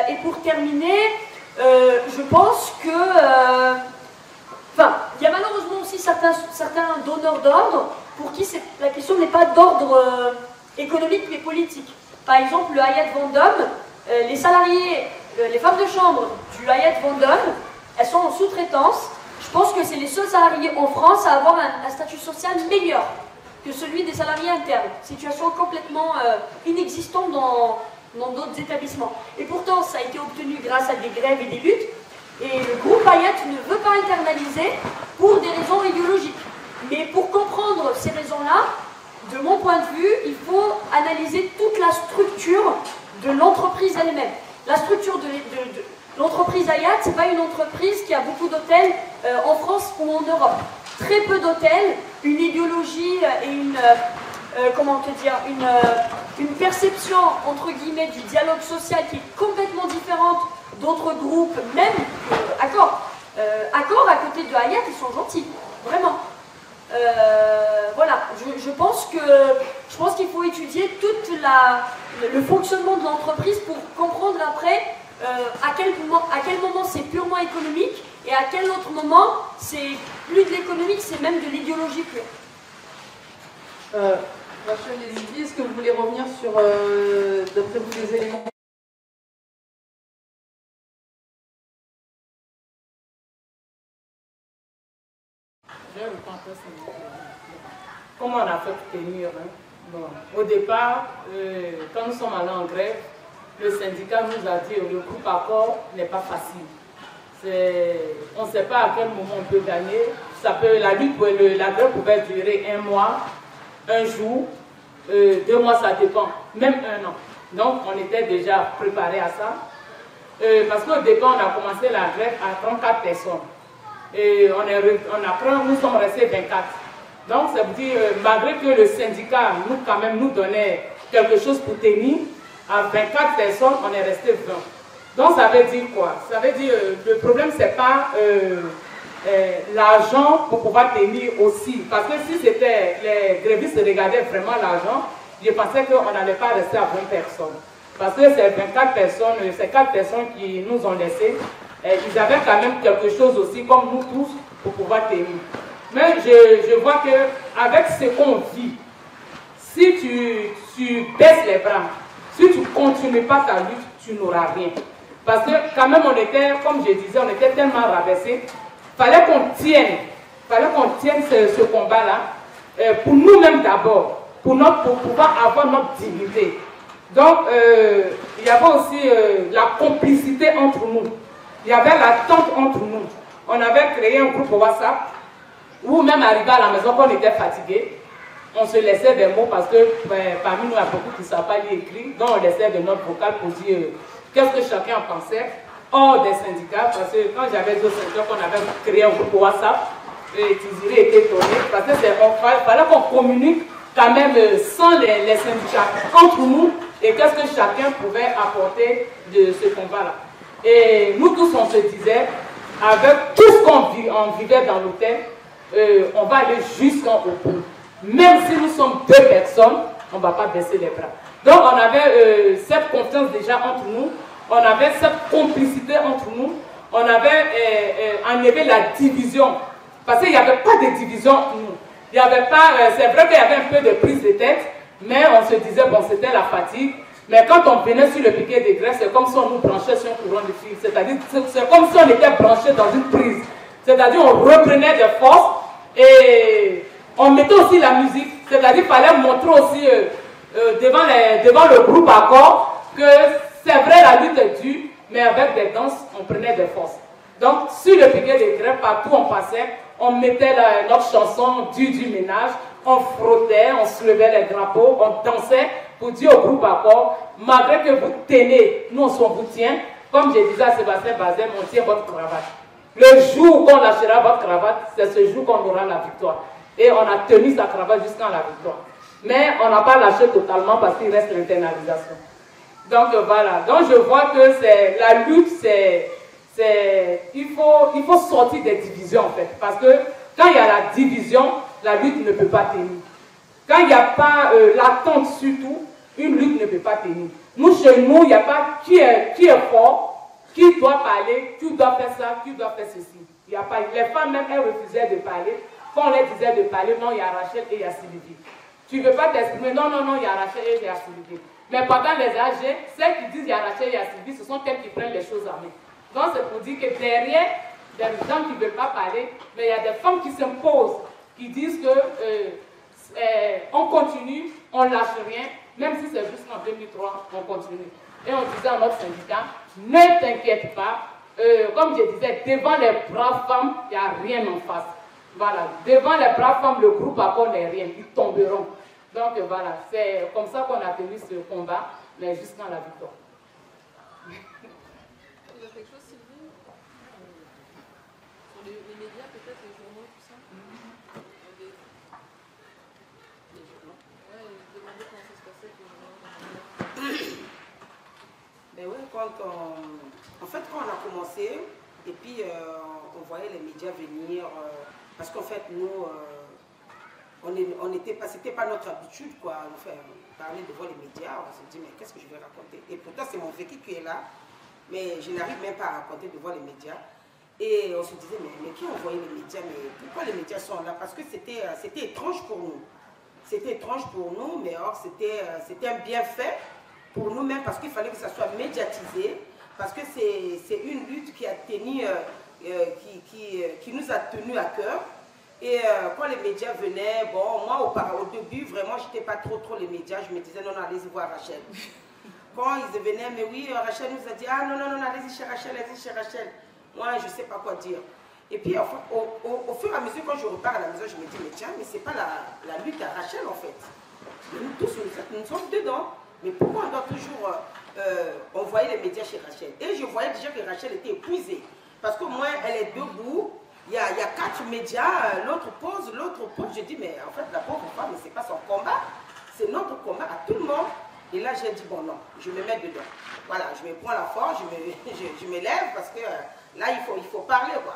et pour terminer, je pense que... Enfin, il y a malheureusement aussi certains, certains donneurs d'ordre pour qui la question n'est pas d'ordre économique mais politique. Par exemple, le Hayat Vendôme, les salariés, les femmes de chambre du Hayat Vendôme, elles sont en sous-traitance je pense que c'est les seuls salariés en France à avoir un, statut social meilleur que celui des salariés internes. Situation complètement euh, inexistante dans d'autres établissements. Et pourtant, ça a été obtenu grâce à des grèves et des luttes. Et le groupe Payet ne veut pas internaliser pour des raisons idéologiques. Mais pour comprendre ces raisons-là, de mon point de vue, il faut analyser toute la structure de l'entreprise elle-même. La structure de, L'entreprise Hayat, ce n'est pas une entreprise qui a beaucoup d'hôtels euh, en France ou en Europe. Très peu d'hôtels, une idéologie et une, euh, euh, comment te dire, une, perception, entre guillemets, du dialogue social qui est complètement différente d'autres groupes, même Accor. Accor, à côté de Hayat, ils sont gentils, vraiment. Voilà, je, pense que je pense qu'il faut étudier tout le fonctionnement de l'entreprise pour comprendre après euh, à, quel moment, à quel moment c'est purement économique et à quel autre moment c'est plus de l'économique, c'est même de l'idéologie pure. Euh, Rachel est-ce que vous voulez revenir sur, euh, d'après vous, des éléments Comment on a fait pour tenir hein? Au départ, euh, quand nous sommes allés en grève, le syndicat nous a dit que le groupe accord n'est pas facile. On ne sait pas à quel moment on peut gagner. Ça peut, la lutte, la grève pouvait durer un mois, un jour, euh, deux mois, ça dépend, même un an. Donc, on était déjà préparé à ça. Euh, parce qu'au départ, on a commencé la grève à 34 personnes. Et on, apprend, nous sommes restés 24. Donc, ça veut dire, euh, malgré que le syndicat, nous, quand même, nous donnait quelque chose pour tenir, à 24 personnes, on est resté 20. Donc, ça veut dire quoi? Ça veut dire, le problème, ce n'est pas l'argent pour pouvoir tenir aussi. Parce que si c'était, les grévistes regardaient vraiment l'argent, je pensais qu'on n'allait pas rester à 20 personnes. Parce que ces 24 personnes, ces 4 personnes qui nous ont laissés, eh, ils avaient quand même quelque chose aussi, comme nous tous, pour pouvoir tenir. Mais je, je vois qu'avec ce qu'on vit, si tu, tu baisses les bras, si tu ne continues pas ta lutte, tu n'auras rien. Parce que quand même, on était, comme je disais, on était tellement rabaissés fallait qu'on tienne, fallait qu'on tienne ce, combat-là, euh, pour nous-mêmes d'abord, pour, pour pouvoir avoir notre dignité. Donc, euh, il y avait aussi euh, la complicité entre nous. Il y avait l'attente entre nous. On avait créé un groupe WhatsApp où même arrivé à la maison, quand on était fatigué, on se laissait des mots parce que ben, parmi nous, il y a beaucoup qui ne savent pas lire écrit. Donc, on laissait de notre vocal pour dire qu'est-ce que chacun en pensait hors des syndicats, parce que quand j'avais deux syndicats, qu'on avait créé un groupe WhatsApp, et Tiziri était étonné, parce que fallait qu'on communique quand même euh, sans les, syndicats entre nous et qu'est-ce que chacun pouvait apporter de ce combat-là. Et nous tous, on se disait, avec tout ce qu'on vivait dans l'hôtel, euh, on va aller jusqu'en haut. Même si nous sommes deux personnes, on ne va pas baisser les bras. Donc on avait euh, cette confiance déjà entre nous on avait cette complicité entre nous, on avait euh, enlevé la division. Parce qu'il n'y avait pas de division entre nous. Il y avait pas, c'est vrai qu'il y avait un peu de prise de tête, mais on se disait, bon, c'était la fatigue. Mais quand on venait sur le piquet des grèves, c'est comme si on nous branchait sur un courant de fil. C'est-à-dire, c'est comme si on était branché dans une prise. C'est-à-dire, on reprenait des forces et on mettait aussi la musique. C'est-à-dire, il fallait montrer aussi devant, les, devant le groupe accord que c'est vrai, la lutte est dure, mais avec des danses, on prenait des forces. Donc, sur le piquet des grèves, partout on passait, on mettait notre chanson du du ménage, on frottait, on soulevait les drapeaux, on dansait pour dire au groupe accord, malgré que vous tenez, nous on vous tient, comme je disais à Sébastien Bazem, on tient votre cravate. Le jour qu'on lâchera votre cravate, c'est ce jour qu'on aura la victoire. Et on a tenu sa cravate jusqu'à la victoire. Mais on n'a pas lâché totalement parce qu'il reste l'internalisation. Donc voilà, donc je vois que c'est la lutte, c'est, il, faut, il faut sortir des divisions en fait. Parce que quand il y a la division, la lutte ne peut pas tenir. Quand il n'y a pas euh, l'attente surtout, une lutte ne peut pas tenir. Nous, chez nous, il n'y a pas qui est, qui est fort, qui doit parler, qui doit faire ça, qui doit faire ceci. Il y a pas, les femmes même, elles refusaient de parler. Quand on leur disait de parler, non, il y a Rachel et il y a Sylvie. Tu ne veux pas t'exprimer, non, non, non, il y a Rachel et il y a Sylvie. Mais pendant les âgés, celles qui disent Rachel, il y a Sylvie, ce sont elles qui prennent les choses en main. Donc c'est pour dire que derrière, il y a des gens qui ne veulent pas parler, mais il y a des femmes qui s'imposent, qui disent que euh, euh, on continue, on ne lâche rien, même si c'est juste en 2003, on continue. Et on disait à notre syndicat, ne t'inquiète pas, euh, comme je disais, devant les braves femmes, il n'y a rien en face. Voilà, devant les braves femmes, le groupe accord n'est rien, ils tomberont. Donc voilà, c'est comme ça qu'on a tenu ce combat, mais jusqu'à la victoire. Il y a quelque chose, Sylvie Sur les, médias, peut-être, les journaux, tout ça des... Les journaux Ouais, je demandais comment ça se passait avec les journaux. Ben oui, quand on... En fait, quand on a commencé, et puis euh, on voyait les médias venir, euh, parce qu'en fait, nous... Euh, on n'était pas, c'était pas notre habitude, quoi, enfin, parler devant les médias, on se dit, mais qu'est-ce que je vais raconter? Et pourtant, c'est mon vécu qui est là, mais je n'arrive même pas à raconter devant les médias. Et on se disait, mais, mais qui envoyait les médias? Mais pourquoi les médias sont là? Parce que c'était, euh, étrange pour nous. C'était étrange pour nous, mais or, c'était un bienfait pour nous-mêmes parce qu'il fallait que ça soit médiatisé, parce que c'est, une lutte qui a tenu, euh, qui, qui, qui nous a tenu à cœur. Et euh, quand les médias venaient, bon, moi au, au début, vraiment, je n'étais pas trop trop les médias. Je me disais, non, non, allez-y voir Rachel. [LAUGHS] Quand ils venaient, mais oui, euh, Rachel nous a dit, ah non, non, non, allez-y chez Rachel, allez-y chez Rachel. Moi, je ne sais pas quoi dire. Et puis, au, fur et à mesure, quand je repars à la maison, je me dis, mais tiens, mais ce n'est pas la, la, lutte à Rachel, en fait. Nous tous, nous, sommes dedans. Mais pourquoi on doit toujours euh, envoyer les médias chez Rachel? Et je voyais déjà que Rachel était épuisée. Parce que moi, elle est debout, il y a, y a quatre médias, euh, l'autre pose, l'autre pose. Je dis, mais en fait, la pauvre femme, ce n'est pas son combat, c'est notre combat à tout le monde. Et là, j'ai dit, bon, non, je me mets dedans. Voilà, je me prends la force, je me, [LAUGHS] je, me lève parce que euh, là, il faut, il faut parler, quoi.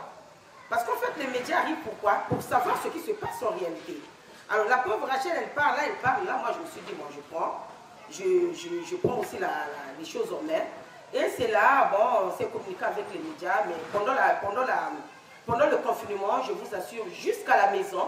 Parce qu'en fait, les médias arrivent pourquoi Pour savoir ce qui se passe en réalité. Alors, la pauvre Rachel, elle parle, là, elle parle. Là, moi, je me suis dit, bon, je prends. Je, prends aussi la, les choses en main. Et c'est là, bon, on s'est communiqué avec les médias, mais pendant la, pendant la, pendant le confinement, je vous assure, jusqu'à la maison,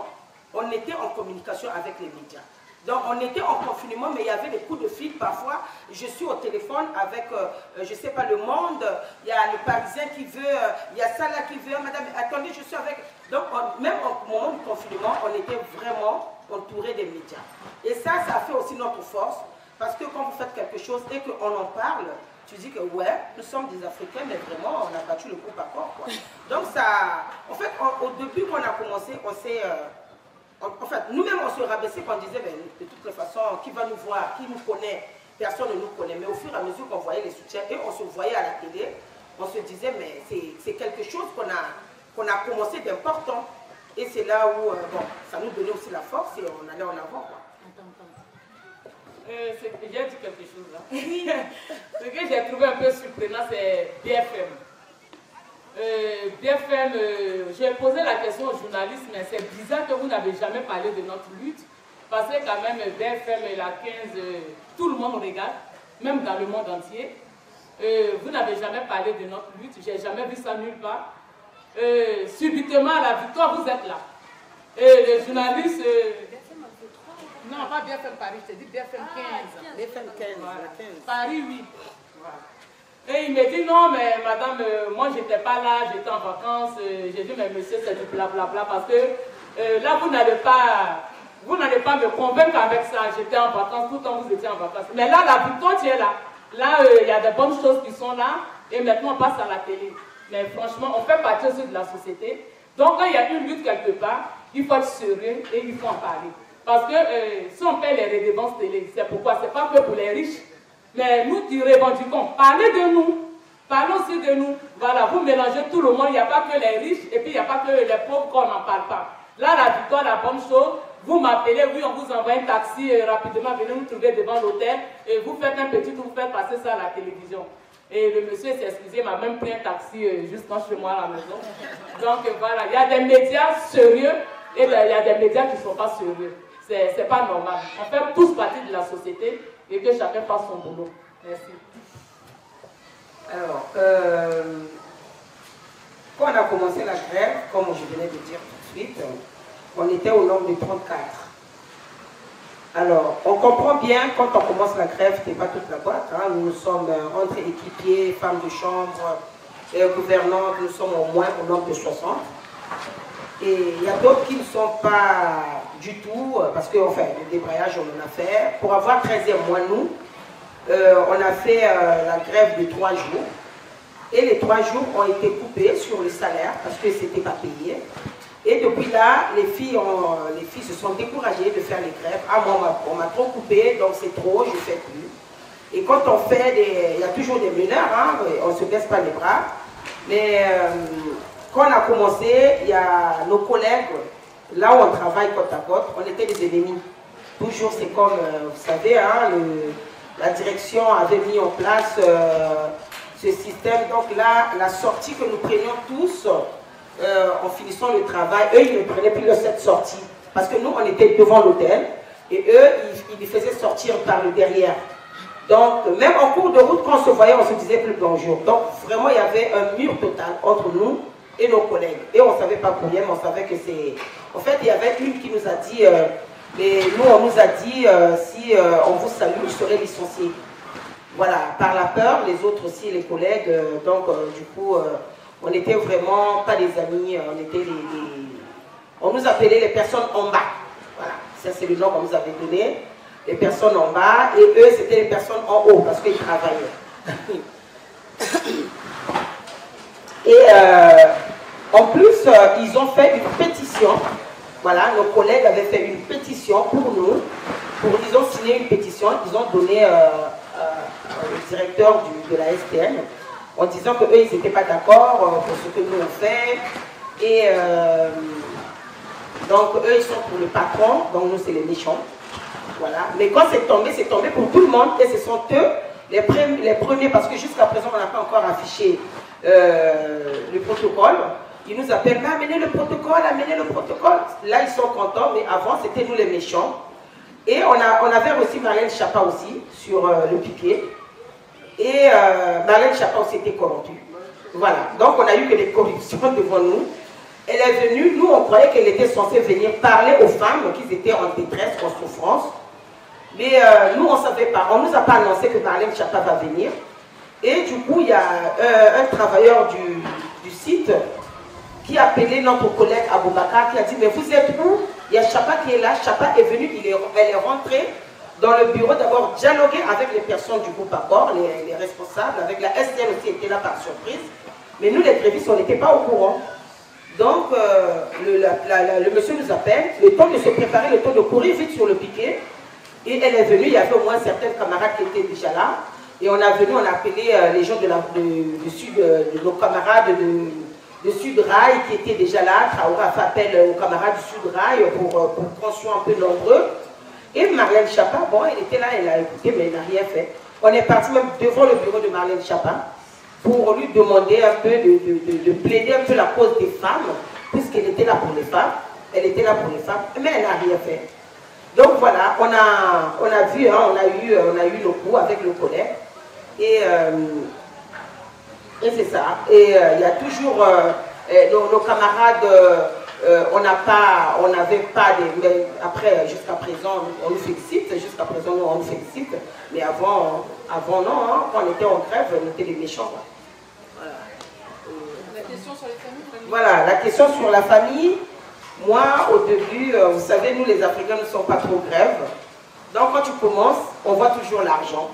on était en communication avec les médias. Donc on était en confinement, mais il y avait des coups de fil parfois. Je suis au téléphone avec, euh, je ne sais pas, le monde, il y a le Parisien qui veut, euh, il y a ça là qui veut, madame, attendez, je suis avec. Donc même au moment du confinement, on était vraiment entouré des médias. Et ça, ça fait aussi notre force, parce que quand vous faites quelque chose et qu'on en parle, tu dis que ouais, nous sommes des Africains, mais vraiment, on a battu le groupe à corps. Quoi. [LAUGHS] Donc ça, en fait, au début qu'on a commencé, on s'est... Euh, en, fait, nous-mêmes, on se rabaissait quand on disait, ben, de toutes les façons, qui va nous voir, qui nous connaît? Personne ne nous connaît. Mais au fur et à mesure qu'on voyait les soutiens et on se voyait à la télé, on se disait, mais c'est quelque chose qu'on a, a commencé d'important. Et c'est là où, euh, bon, ça nous donnait aussi la force et on allait en avant. Quoi. Euh, dit quelque chose là. [LAUGHS] Ce que j'ai trouvé un peu surprenant, c'est BFM. Euh, BFM, euh, j'ai posé la question aux journalistes, mais c'est bizarre que vous n'avez jamais parlé de notre lutte. Parce que quand même, BFM et la 15, euh, tout le monde regarde, même dans le monde entier. vous n'avez jamais parlé de notre lutte, j'ai jamais vu ça nulle part. subitement, à la victoire, vous êtes là. Et les journalistes... non, pas BFM Paris, je te dis BFM 15. BFM 15, 15. Paris, oui. Et il me dit non, mais madame, euh, moi j'étais pas là, j'étais en vacances. Euh, j'ai dit, mais monsieur, c'est du blablabla parce que euh, là vous n'allez pas, vous n'allez pas me convaincre avec ça. J'étais en vacances, tout le temps vous étiez en vacances. Mais là, la victoire, tu es là. Là, il y a des bonnes choses qui sont là et maintenant on passe à la télé. Mais franchement, on fait partie aussi de la société. Donc quand il y a une lutte quelque part, il faut être sérieux et il faut en parler. Parce que si on paie les redevances télé, c'est pourquoi? C'est pas que pour les riches, mais nous qui revendiquons, parlez de nous. Parlons aussi de nous. Voilà, vous mélangez tout le monde. Il n'y a pas que les riches et puis il n'y a pas que les pauvres qu'on n'en parle pas. Là, la victoire, la bonne chose, vous m'appelez, oui, on vous envoie un taxi euh, rapidement, venez nous trouver devant l'hôtel et vous faites un petit tour, vous faites passer ça à la télévision. Et le monsieur s'est excusé, m'a même pris un taxi euh, juste chez moi à la maison. Donc euh, voilà, il y a des médias sérieux et il y a des médias qui ne sont pas sérieux. C'est pas normal. On fait tous partie de la société et que chacun fasse son boulot. Merci. Alors, euh, quand on a commencé la grève, comme je venais de dire tout de suite, on était au nombre de 34. Alors, on comprend bien, quand on commence la grève, ce n'est pas toute la boîte. Hein. nous sommes euh, entre équipiers, femmes de chambre, et gouvernantes, nous sommes au moins au nombre de 60. Et il y a d'autres qui ne sont pas du tout, euh, parce qu'en fait, le débrayage, on en a fait. Pour avoir 13e mois, nous, euh, on a fait euh, la grève de trois jours. Et les trois jours ont été coupés sur le salaire parce que ce n'était pas payé. Et depuis là, les filles, ont, les filles se sont découragées de faire les grèves. Ah, moi, on m'a trop coupé, donc c'est trop, je ne fais plus. Et quand on fait des... Il y a toujours des meneurs, hein, on ne se baisse pas les bras. Mais quand on a commencé, il y a nos collègues, là où on travaille côte à côte, on était des ennemis. Toujours, c'est comme, euh, vous savez, hein, la direction avait mis en place euh, ce système. Donc là, la sortie que nous prenions tous euh, en finissant le travail, eux, ils ne prenaient plus cette sortie. Parce que nous, on était devant l'hôtel et eux, ils, ils faisaient sortir par le derrière. Donc, même en cours de route, quand on se voyait, on se disait plus bonjour. Donc, vraiment, il y avait un mur total entre nous et nos collègues. Et on ne savait pas mais on savait que c'est... En fait, il y avait une qui nous a dit, euh, nous, on nous a dit, euh, si euh, on vous salue, vous serez licencié. Voilà, par la peur, les autres aussi, les collègues. donc, du coup, on n'était vraiment pas des amis, on était On nous appelait les personnes en bas. Voilà, ça c'est le nom qu'on nous avait donné. Les personnes en bas, et eux, c'était les personnes en haut, parce qu'ils travaillaient. [COUGHS] Et euh, en plus, euh, ils ont fait une pétition. Voilà, nos collègues avaient fait une pétition pour nous. Pour, ils ont signé une pétition qu'ils ont donnée euh, au directeur de la STN en disant qu'eux, ils n'étaient pas d'accord pour ce que nous on fait. Et donc, eux, ils sont pour le patron, donc nous, c'est les méchants. Voilà. Mais quand c'est tombé, c'est tombé pour tout le monde et ce sont eux les, premiers, parce que jusqu'à présent, on n'a pas encore affiché euh, le protocole. Ils nous appellent, mais amenez le protocole, amenez le protocole. Là, ils sont contents, mais avant, c'était nous les méchants. Et on, a, on avait reçu Marlène Chapa aussi sur euh, le piquet. Et euh, Marlène Chapa aussi était corrompue. Voilà. Donc, on a eu que des corruptions [LAUGHS] devant nous. Elle est venue, nous, on croyait qu'elle était censée venir parler aux femmes qui étaient en détresse, en souffrance. Mais nous, on ne savait pas. On ne nous a pas annoncé que Marlène Chapa va venir. Et du coup, il y a euh, un travailleur du, site qui a appelé notre collègue Aboubakar qui a dit Mais vous êtes où? Il y a Chapa qui est là. Chapa est venue, il est, elle est rentrée dans le bureau d'abord dialoguer avec les personnes du groupe Accord, les, les, responsables, avec la STN aussi était là par surprise. Mais nous, les grévistes, on n'était pas au courant. Donc, euh, le, le, monsieur nous appelle, le temps de se préparer, le temps de courir vite sur le piquet. Et elle est venue, il y avait au moins certains camarades qui étaient déjà là. Et on a venu, on a appelé euh, les gens de, la, de, Sud, euh, nos camarades de, Sud Rail qui étaient déjà là. Traoré a fait appel aux camarades du Sud Rail pour, euh, pour qu'on soit un peu nombreux. Et Marlène Chapa, bon, elle était là, elle a écouté, mais elle n'a rien fait. On est parti même devant le bureau de Marlène Chapa pour lui demander un peu de, plaider un peu la cause des femmes, puisqu'elle était là pour les femmes. Elle était là pour les femmes, mais elle n'a rien fait. Donc voilà, on a, on a vu, hein, on, a eu, on a eu avec le collègue. Et, euh, et c'est ça. Et euh, il y a toujours euh, nos, camarades, on n'a pas, on n'avait pas des. Mais après, jusqu'à présent, on nous félicite. Jusqu'à présent, on nous félicite. Mais avant, avant non, hein, quand on était en grève, on était des méchants. Voilà. La question sur les familles Voilà, la question sur la famille. Moi, au début, vous savez, nous les Africains ne sommes pas trop grèves. Donc quand tu commences, on voit toujours l'argent.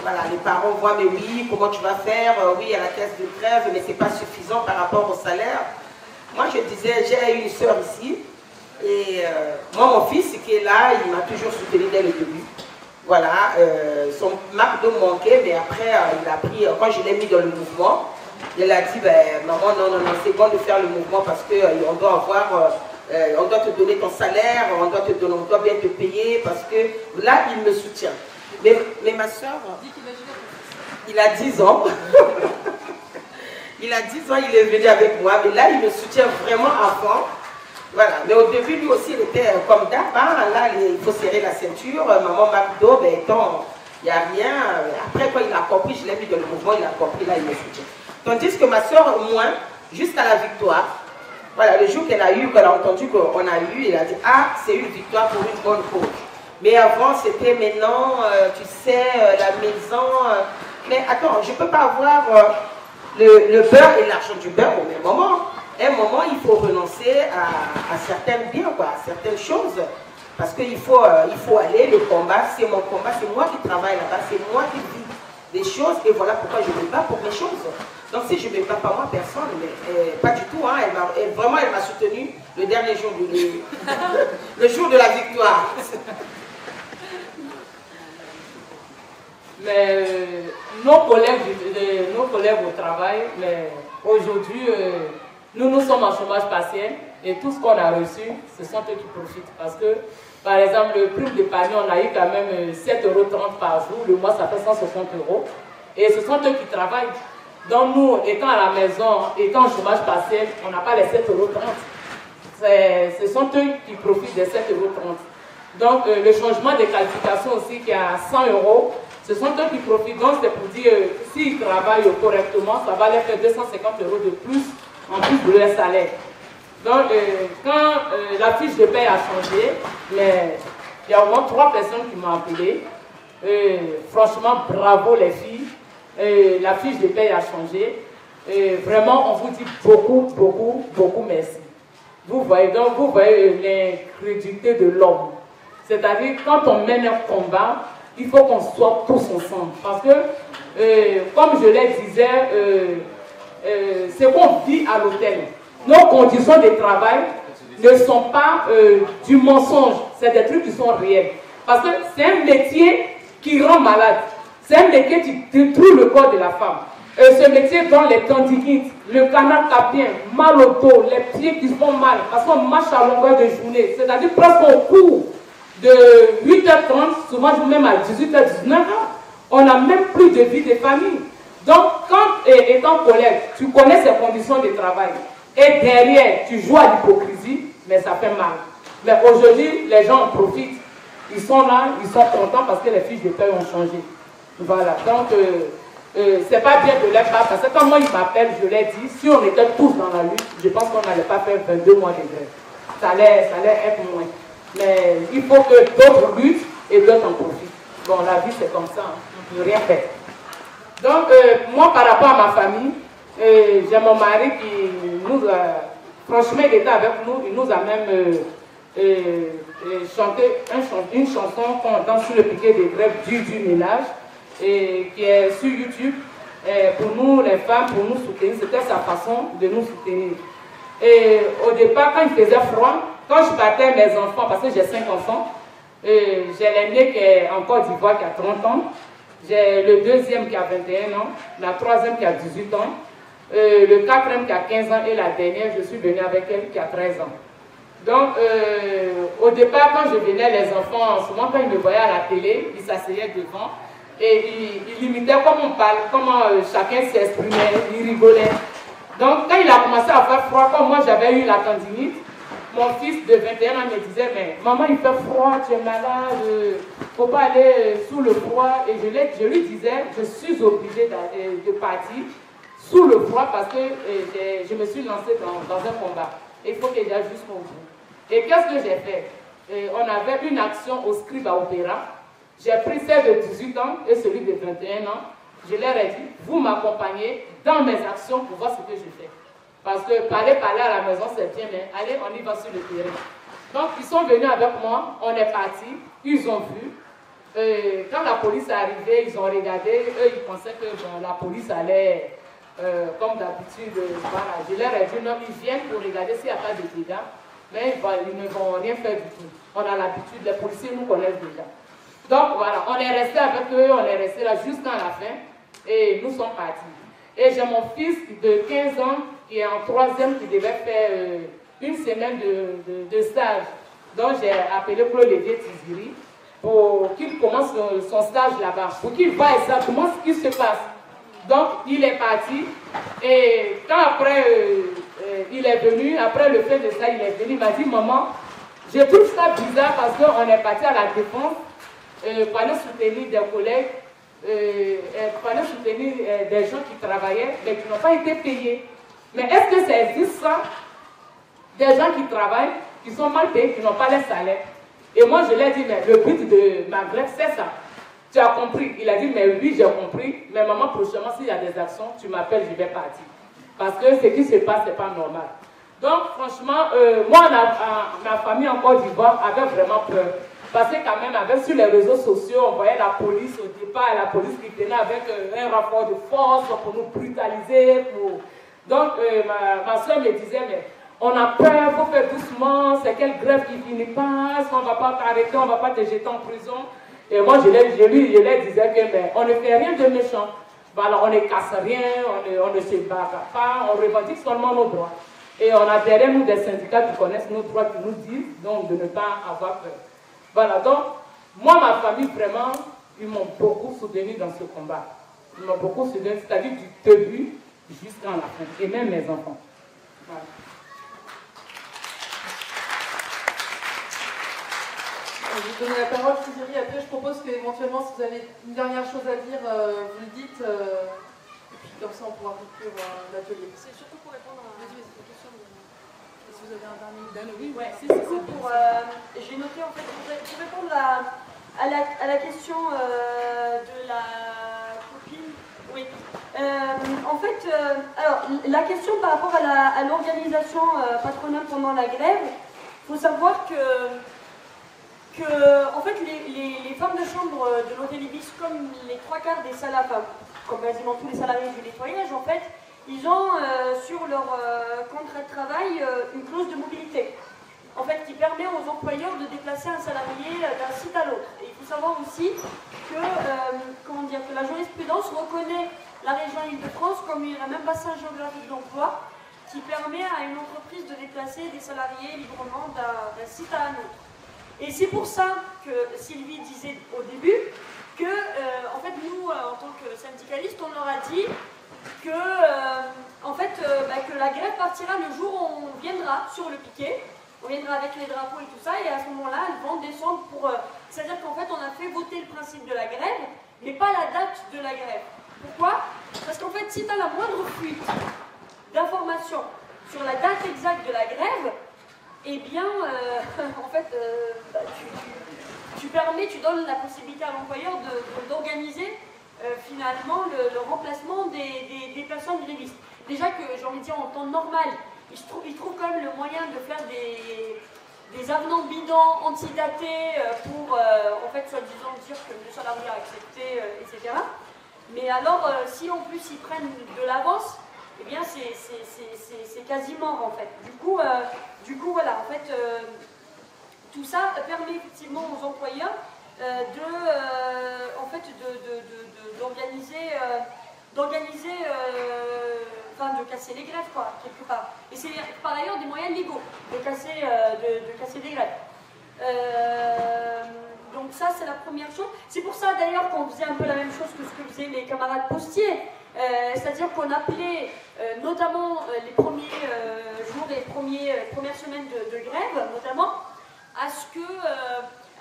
Voilà, les parents voient, mais oui, comment tu vas faire? Euh, Oui, à la caisse de grève, mais ce n'est pas suffisant par rapport au salaire. Moi, je disais, j'ai une soeur ici, et euh, moi, mon fils qui est là, il m'a toujours soutenu dès le début. Voilà, euh, son marque de manquait, mais après, il a pris, quand je l'ai mis dans le mouvement, il a dit, ben, maman, non, non, non, c'est bon de faire le mouvement parce qu'on doit avoir, on doit te donner ton salaire, on doit, bien te payer parce que là, il me soutient. Mais, ma soeur, il a 10 ans. il a 10 ans, il est venu avec moi, mais là, il me soutient vraiment à fond. Voilà, mais au début, lui aussi, il était euh, comme d'hab. Hein. Là, il faut serrer la ceinture. Euh, maman McDo, ben, il n'y a rien. Après, quand il a compris, je l'ai mis dans le mouvement, il a compris, là, il me soutient. Tandis que ma soeur, moins, jusqu'à la victoire, voilà, le jour qu'elle a eu, qu'elle a entendu qu'on a eu, il a dit Ah, c'est une victoire pour une bonne cause. Mais avant, c'était maintenant, euh, tu sais, euh, la maison. Euh, mais attends, je ne peux pas avoir le, beurre et l'argent du beurre au même moment. À un moment, il faut renoncer à, certains biens, quoi, à certaines choses. Parce qu'il faut, faut aller, le combat, c'est mon combat, c'est moi qui travaille là-bas, c'est moi qui vis des choses, et voilà pourquoi je me bats pour mes choses. Donc si je ne me bats pas moi, personne, mais pas du tout, hein, elle vraiment elle m'a soutenu le dernier jour, [LAUGHS] le jour de la victoire. [LAUGHS] Mais euh, nos, collègues, nos collègues au travail, mais aujourd'hui, euh, nous, nous sommes en chômage partiel et tout ce qu'on a reçu, ce sont eux qui profitent. Parce que, par exemple, le prix de panier, on a eu quand même 7,30 euros par jour. Le mois, ça fait 160 euros. Et ce sont eux qui travaillent. Donc nous, étant à la maison, étant en chômage partiel, on n'a pas les 7,30 euros. Ce sont eux qui profitent des 7,30 euros. Donc euh, le changement de qualification aussi qui est à 100 euros, ce sont eux qui profitent. Donc, c'est pour dire, s'ils travaillent correctement, ça va leur faire 250 euros de plus en plus de leur salaire. Donc, euh, quand euh, la fiche de paie a changé, mais il y a au moins trois personnes qui m'ont appelé. Euh, franchement, bravo les filles. la fiche de paie a changé. vraiment, on vous dit beaucoup, beaucoup, beaucoup merci. Vous voyez, donc vous voyez l'incrédulité de l'homme. C'est-à-dire, quand on mène un combat, il faut qu'on soit tous ensemble. Parce que, euh, comme je l'ai disais, euh, euh, ce qu'on vit à l'hôtel, nos conditions de travail ne sont pas du mensonge, c'est des trucs qui sont réels. Parce que c'est un métier qui rend malade. C'est un métier qui détruit le corps de la femme. Ce métier dans les tendinites, le canal capien, mal au dos, les pieds qui font mal, parce qu'on marche à longueur de journée. C'est-à-dire presque au cours de 8h30, souvent même à 18h, 19h, on n'a même plus de vie de famille. Donc, quand, étant collègue, tu connais ces conditions de travail, et derrière, tu joues à l'hypocrisie, mais ça fait mal. Mais aujourd'hui, les gens en profitent. Ils sont là, ils sont contents parce que les fiches de paie ont changé. Voilà. Donc, euh, euh, c'est pas bien de les pas, parce que quand moi ils m'appellent, je l'ai dit, si on était tous dans la lutte, je pense qu'on n'allait pas faire 22 mois de grève. Ça allait, ça allait être moins. Mais il faut que d'autres luttent et d'autres en profitent. Bon, la vie c'est comme ça, hein. on ne peut rien faire. Donc, euh, moi par rapport à ma famille, j'ai mon mari qui nous a, franchement, il était avec nous, il nous a même chanté une chanson qu'on danse sur le piquet des grèves du, du ménage et qui est sur YouTube. pour nous, les femmes, pour nous soutenir, c'était sa façon de nous soutenir. Et au départ, quand il faisait froid, quand je partais mes enfants, parce que j'ai cinq enfants, j'ai l'aîné qui est en Côte d'Ivoire qui a 30 ans, j'ai le deuxième qui a 21 ans, la troisième qui a 18 ans, le quatrième qui a 15 ans et la dernière, je suis venue avec elle qui a 13 ans. Donc, euh, au départ, quand je venais, les enfants, souvent quand ils me voyaient à la télé, ils s'asseyaient devant et il, imitait comment on parle, comment euh, chacun s'exprimait, il rigolait. Donc quand il a commencé à faire froid, comme moi j'avais eu la tendinite, mon fils de 21 ans me disait, mais maman il fait froid, tu es malade, euh, faut pas aller euh, sous le froid. Et je, lui disais, je suis obligée de, partir sous le froid parce que je me suis lancée dans, un combat. Il faut que j'aille jusqu'au bout. Et qu'est-ce que j'ai fait? On avait une action au scribe à Opéra j'ai pris celle de 18 ans et celui de 21 ans. Je leur ai dit, vous m'accompagnez dans mes actions pour voir ce que je fais. Parce que parler, parler à la maison, c'est bien, mais allez, on y va sur le terrain. Donc, ils sont venus avec moi, on est parti, ils ont vu. Euh, quand la police est arrivée, ils ont regardé, eux, ils pensaient que la police allait, euh, comme d'habitude, euh, voilà. Je leur ai dit, non, ils viennent pour regarder s'il n'y a pas de dégâts, mais ils ne vont rien faire du tout. On a l'habitude, les policiers nous connaissent déjà. Donc voilà, on est resté avec eux, on est resté là jusqu'à la fin et nous sommes partis. Et j'ai mon fils de 15 ans est en troisième qui devait faire euh, une semaine de, stage. Donc j'ai appelé Claude Lévier Tiziri pour qu'il commence son stage là-bas, pour qu'il voit exactement ce qui se passe. Donc il est parti et quand après euh, euh, il est venu, après le fait de ça, il est venu, il m'a dit Maman, je trouve ça bizarre parce qu'on est parti à la défense euh, aller soutenir des collègues, euh, aller soutenir des gens qui travaillaient, mais qui n'ont pas été payés. Mais est-ce que ça existe ça? Des gens qui travaillent, qui sont mal payés, qui n'ont pas les salaires. Et moi, je lui ai dit, mais le but de ma grève, c'est ça. Tu as compris Il a dit, mais oui, j'ai compris. Mais maman, prochainement, s'il y a des actions, tu m'appelles, je vais partir. Parce que ce qui se passe, ce n'est pas normal. Donc, franchement, euh, moi, ma famille en Côte d'Ivoire avait vraiment peur. Parce que quand même, avec sur les réseaux sociaux, on voyait la police au départ, la police qui venait avec euh, un rapport de force pour nous brutaliser. Pour... Donc, euh, ma, soeur me disait, mais on a peur, il faut faire doucement, c'est quelle grève qui finit pas, qu'on ne va pas t'arrêter, on ne va pas te jeter en prison. Et moi, je, lui, je disais que, mais on ne fait rien de méchant. on ne casse rien, on ne, on ne se bat pas, on revendique seulement nos droits. Et on a derrière nous des syndicats qui connaissent nos droits, qui nous disent donc de ne pas avoir peur. Voilà, donc, moi, ma famille, vraiment, ils m'ont beaucoup soutenu dans ce combat. Ils m'ont beaucoup soutenu, c'est-à-dire du début jusqu'à la fin, et même mes enfants. Voilà. Je vais donner la parole, Thierry. Après, je propose qu'éventuellement, si vous avez une dernière chose à dire, euh, vous le dites. Euh, et puis, comme ça, on pourra conclure euh, l'atelier. C'est surtout pour répondre à vous avez un dernier Oui, ouais, c'est pour. Euh, j'ai noté en fait, pour, répondre à, la, à la, question euh, de la. Oui. en fait, alors, la question par rapport à l'organisation patronale pendant la grève, il faut savoir que en fait, les, femmes de chambre de l'hôtel Ibis, comme les trois quarts des salariés, comme quasiment tous les salariés du nettoyage, en fait, ils ont euh, sur leur euh, contrat de travail euh, une clause de mobilité, en fait, qui permet aux employeurs de déplacer un salarié d'un site à l'autre. Et il faut savoir aussi que, comment dire, que la jurisprudence reconnaît la région Île-de-France comme un même bassin géographique d'emploi qui permet à une entreprise de déplacer des salariés librement d'un site à un autre. Et c'est pour ça que Sylvie disait au début que, en fait, nous, en tant que syndicalistes, on leur a dit que, euh, en fait, euh, bah, que la grève partira le jour où on viendra sur le piquet, on viendra avec les drapeaux et tout ça, et à ce moment-là, elles vont descendre pour... Euh, c'est-à-dire qu'en fait, on a fait voter le principe de la grève, mais pas la date de la grève. Pourquoi? Parce qu'en fait, si tu as la moindre fuite d'informations sur la date exacte de la grève, eh bien, [LAUGHS] en fait, bah, tu, permets, tu donnes la possibilité à l'employeur d'organiser euh, finalement le, remplacement des, personnes grévistes. Déjà que, j'ai envie de dire, en temps normal, ils, trouvent, quand même le moyen de faire des, avenants bidons antidatés euh, pour, euh, en fait, soi-disant dire que le salarié a accepté, etc. Mais alors, si en plus ils prennent de l'avance, eh bien c'est quasiment en fait. Du coup, du coup voilà, en fait, tout ça permet effectivement aux employeurs de, en fait, de d'organiser, euh, euh, de casser les grèves quoi, quelque part. Et c'est par ailleurs des moyens légaux de casser, euh, de, casser des grèves. donc ça c'est la première chose. C'est pour ça d'ailleurs qu'on faisait un peu la même chose que ce que faisaient les camarades postiers. C'est-à-dire qu'on appelait notamment les premiers jours et les premiers, premières semaines de, grève, notamment, à ce, que,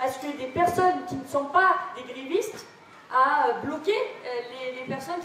à ce que des personnes qui ne sont pas des grévistes à bloquer euh, les, les personnes